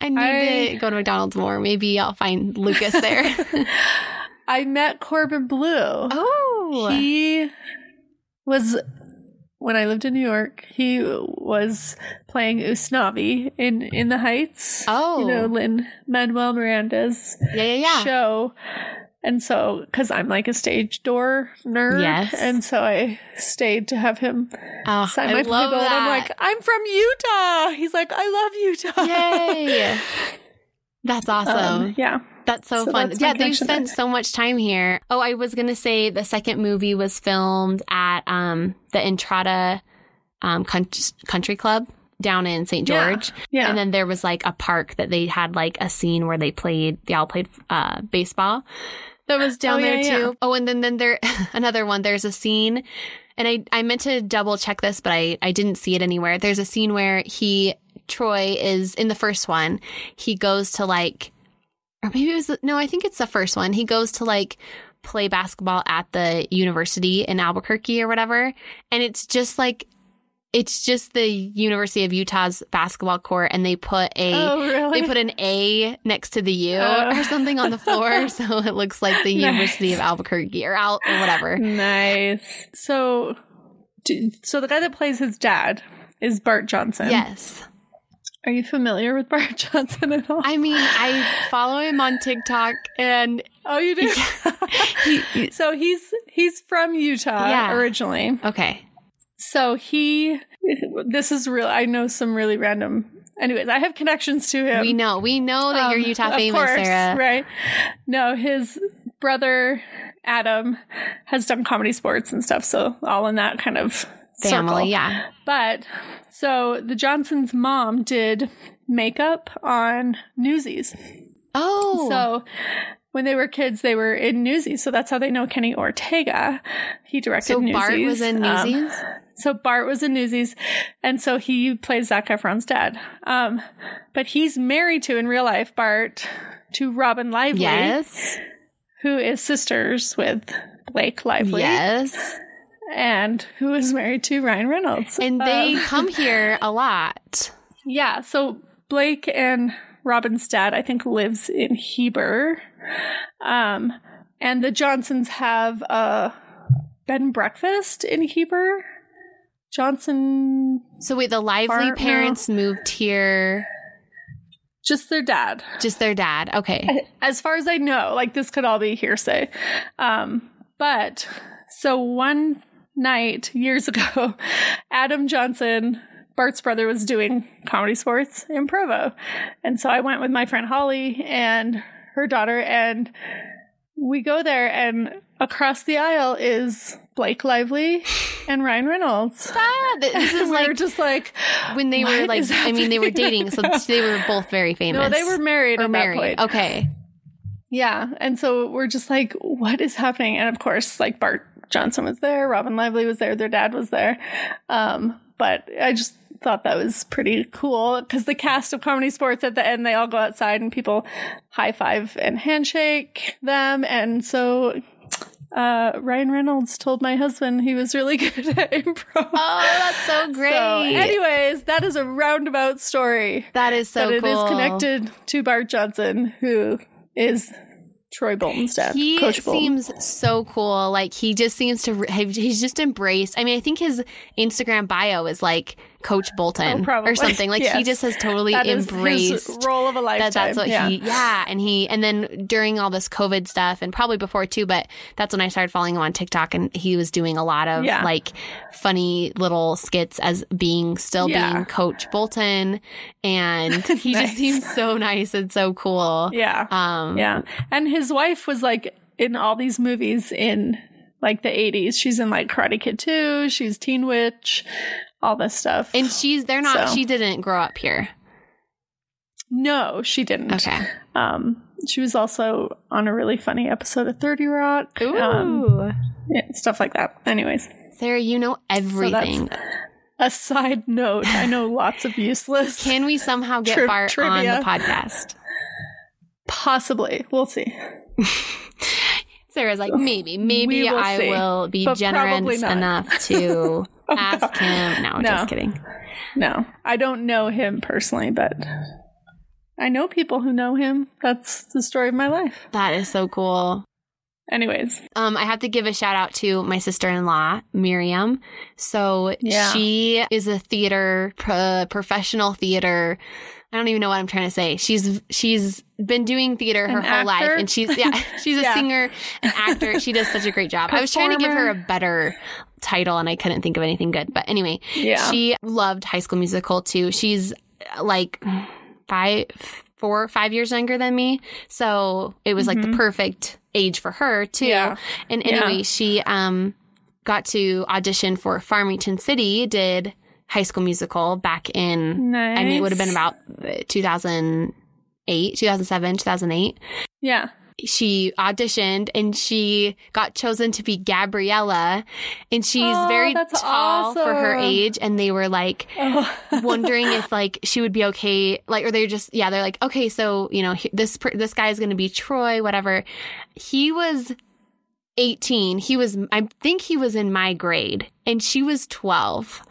I need I- to go to McDonald's more. Maybe I'll find Lucas there. I met Corbin Bleu. oh, He was when I lived in New York. He was playing Usnavi in in the Heights. Oh. you know Lynn Manuel Miranda's yeah, yeah, yeah. show. And so, because I'm like a stage door nerd, Yes. and so I stayed to have him Oh, sign I my playbill. And I'm like, I'm from Utah. He's like, I love Utah. yay! That's awesome. Um, yeah. that's so, so fun. that's Yeah, they've spent there. so much time here. Oh, I was gonna say the second movie was filmed at um the Entrada um country, club down in St. Yeah. George. Yeah. And then there was like a park that they had like a scene where they played, they all played uh, baseball. That was oh, down Oh, there yeah, too. yeah. Oh, and then then there another one. There's a scene, and I I meant to double check this, but I I didn't see it anywhere. There's a scene where he Troy is in the first one. He goes to like, or maybe it was no. I think it's the first one. He goes to like play basketball at the university in Albuquerque or whatever, and it's just like. It's just the University of Utah's basketball court, and they put a Oh, really? they put an A next to the U Oh. or something on the floor, so it looks like the Nice. University of Albuquerque or Al or whatever. nice. So, so the guy that plays his dad is Bart Johnson. Yes, Are you familiar with Bart Johnson at all? I mean I follow him on TikTok, and oh, you do. so he's he's from Utah Yeah. originally. okay, So he, this is real. I know some really random. Anyways, I have connections to him. we know we know that you're Um, Utah of famous, course, Sarah. Right? No, his brother Adam has done comedy sports and stuff, so all in that kind of Family, circle. yeah. But so the Johnsons' mom did makeup on Newsies. Oh, So when they were kids, they were in Newsies, so that's how they know Kenny Ortega. He directed so Newsies. Bart was in Um, Newsies. So Bart was in Newsies, and so he plays Zac Efron's dad. Um, but he's married to in real life Bart to Robin Lively, yes, who is sisters with Blake Lively, yes, and who is married to Ryan Reynolds. and they Um, come here a lot. yeah. So Blake and Robin's dad, I think, lives in Heber, um, and the Johnsons have a bed and breakfast in Heber. Johnson, So wait, the Lively no. parents moved here. just their dad. Just their dad. Okay. as far as I know, like this could all be hearsay. Um, but so one night years ago, Adam Johnson, Bart's brother, was doing comedy sports in Provo. And so I went with my friend Holly and her daughter, and we go there, and across the aisle is Blake Lively and Ryan Reynolds. Ah, this is like just like, when they were like, I mean, they were dating, so they were both very famous. no, they were married or at married. that point. Okay. Yeah. And so we're just like, what is happening? And of course, like Bart Johnson was there, Robin Lively was there, their dad was there. Um, but I just thought that was pretty cool because the cast of Comedy Sports at the end, they all go outside and people high five and handshake them. And so uh, Ryan Reynolds told my husband he was really good at improv. Oh, that's so great. So, anyways, that is a roundabout story. that is so but it is connected to Bart Johnson, who is Troy Bolton's dad. He Coach Bolton. seems so cool. Like he just seems to have, he's just embraced. I mean, I think his Instagram bio is like Coach Bolton Oh, or something. Like he just has totally That embraced role of a lifetime. that that's what yeah. he yeah and he and then during all this covid stuff and probably before too but that's when i started following him on tiktok and he was doing a lot of Yeah. like funny little skits as being still Yeah. being coach bolton and he Nice. just seems so nice and so cool Yeah. um yeah. And his wife was like in all these movies in like the 80s. She's in like Karate Kid 2, she's Teen Witch, all this stuff. and she's they're not So. she didn't grow up here no, she didn't. okay Um, she was also on a really funny episode of 30 Rock. Ooh. Um, yeah, stuff like that. Anyways, sarah you know everything a side note. I know lots of useless. can we somehow get Tri- bart on the podcast Possibly. We'll see. Sarah's like, maybe, maybe will I see. will be But generous enough to ask him. No, No. just kidding. No, I don't know him personally, but I know people who know him. That's the story of my life. That is so cool. Anyways, Um, I have to give a shout out to my sister in law, Miriam. So Yeah. she is a theater, pro- professional theater. I don't even know what I'm trying to say. She's she's been doing theater her An whole life, and she's yeah, she's a Yeah. singer, an actor. She does such a great job. I was trying to give her a better title, and I couldn't think of anything good. But anyway, Yeah. she loved High School Musical too. She's uh, like five, four, five years younger than me, so it was like the perfect age for her too. Mm-hmm. Yeah. And Yeah. anyway, she um got to audition for Farmington City. Did High School Musical back in nice. I mean, it would have been about uh, 2008, 2007, 2008. yeah. She auditioned and she got chosen to be Gabriella. And she's Oh, very tall for her age. And they were like, Oh. wondering if like she would be okay like or they're just yeah they're like okay so you know this this guy is going to be Troy whatever he was 18 he was I think he was in my grade and she was 12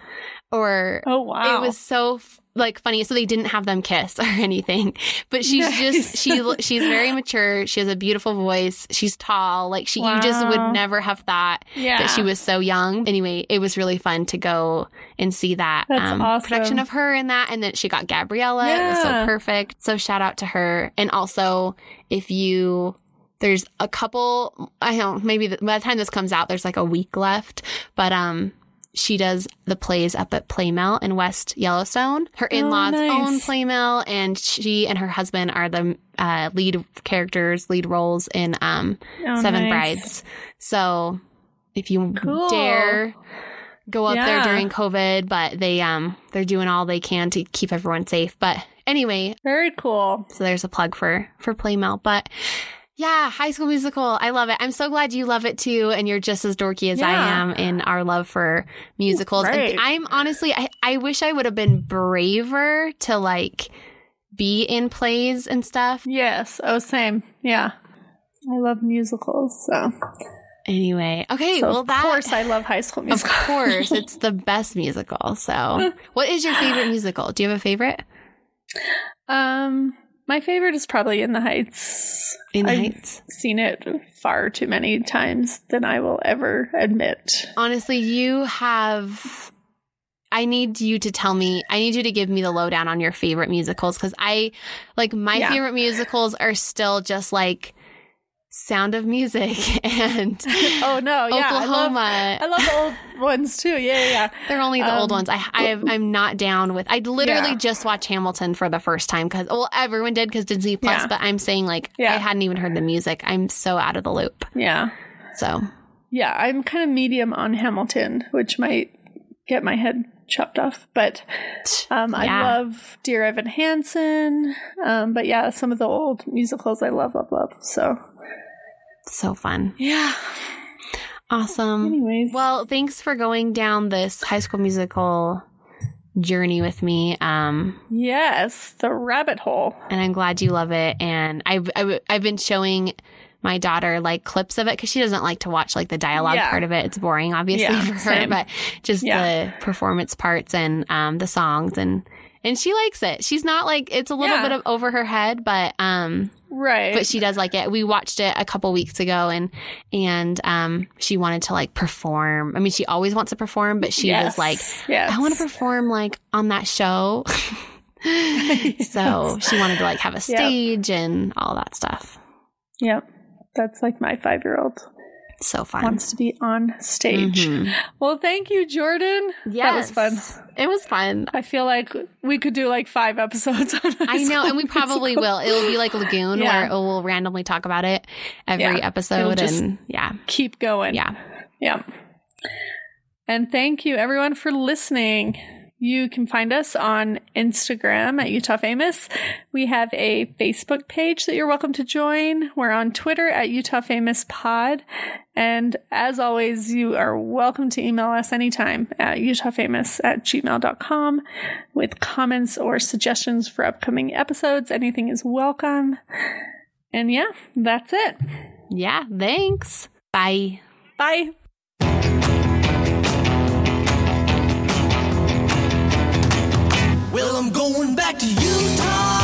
or oh wow. it was so like funny so they didn't have them kiss or anything but she's just she she's very mature she has a beautiful voice she's tall like she you just would never have thought yeah. that she was so young. Anyway, it was really fun to go and see that That's um, awesome. production of her in that, and then she got Gabriella. It was so perfect. So shout out to her. And also, if you there's a couple, I don't maybe the, by the time this comes out, there's like a week left, but um. She does the plays up at Playmill in West Yellowstone. Her in-laws nice. own Playmill, and she and her husband are the uh, lead characters, lead roles in um, Oh, Seven nice. Brides. So if you Cool. dare go up there during COVID, but they um they're doing all they can to keep everyone safe. But anyway, Very cool. so there's a plug for for Playmill. But yeah, High School Musical, I love it. I'm so glad you love it too, and you're just as dorky as I am in our love for musicals. And I'm honestly, I, I wish I would have been braver to like be in plays and stuff. Yes. Oh, same. Yeah. I love musicals. So, Anyway, okay, so well of that course I love High School Musical. Of course, it's the best musical. So, what is your favorite musical? Do you have a favorite? um, my favorite is probably In the Heights. In the I've Heights. Seen it far too many times than I will ever admit. Honestly, you have. I need you to tell me. I need you to give me the lowdown on your favorite musicals because I, like, my Yeah. favorite musicals are still just like Sound of Music and Oh no, yeah, I love, Oklahoma. I love the old ones too. Yeah, yeah. They're only the old Um, ones. I, I I'm not down with. I literally Yeah. just watched Hamilton for the first time because well everyone did because Disney Plus. Yeah. But I'm saying like Yeah. I hadn't even heard the music. I'm so out of the loop. yeah. So Yeah, I'm kind of medium on Hamilton, which might get my head chopped off. But um, I Yeah. love Dear Evan Hansen. Um, but yeah, some of the old musicals I love, love, love. So so fun. yeah. Awesome. Anyways, Well, thanks for going down this High School Musical journey with me. Um, yes, the rabbit hole. and I'm glad you love it. And I've I've, I've been showing my daughter like clips of it because she doesn't like to watch like the dialogue Yeah. part of it. It's boring, obviously, Yeah, for her. same. But just Yeah. the performance parts and um, the songs and and she likes it. She's not like it's a little Yeah. bit of over her head, but um, Right. but she does like it. We watched it a couple weeks ago, and and um, she wanted to like perform. I mean, she always wants to perform, but she Yes. was like, yes. I want to perform like on that show. so she wanted to like have a stage and all that stuff. Yep. That's like my five year old So fun. wants to be on stage. Mhm. Well, thank you, Jordan. Yeah. That was fun. It was fun. I feel like we could do like five episodes on I know, and we probably will. It'll be like Lagoon, Yeah. where it will randomly talk about it every Yeah. Episode, and yeah, keep going. yeah. Yeah. And thank you everyone for listening. You can find us on Instagram at Utah Famous. We have a Facebook page that you're welcome to join. We're on Twitter at Utah Famous Pod. And as always, you are welcome to email us anytime at utahfamous at gmail.com with comments or suggestions for upcoming episodes. Anything is welcome. And yeah, that's it. Yeah, thanks. Bye. Bye. Well, I'm going back to Utah.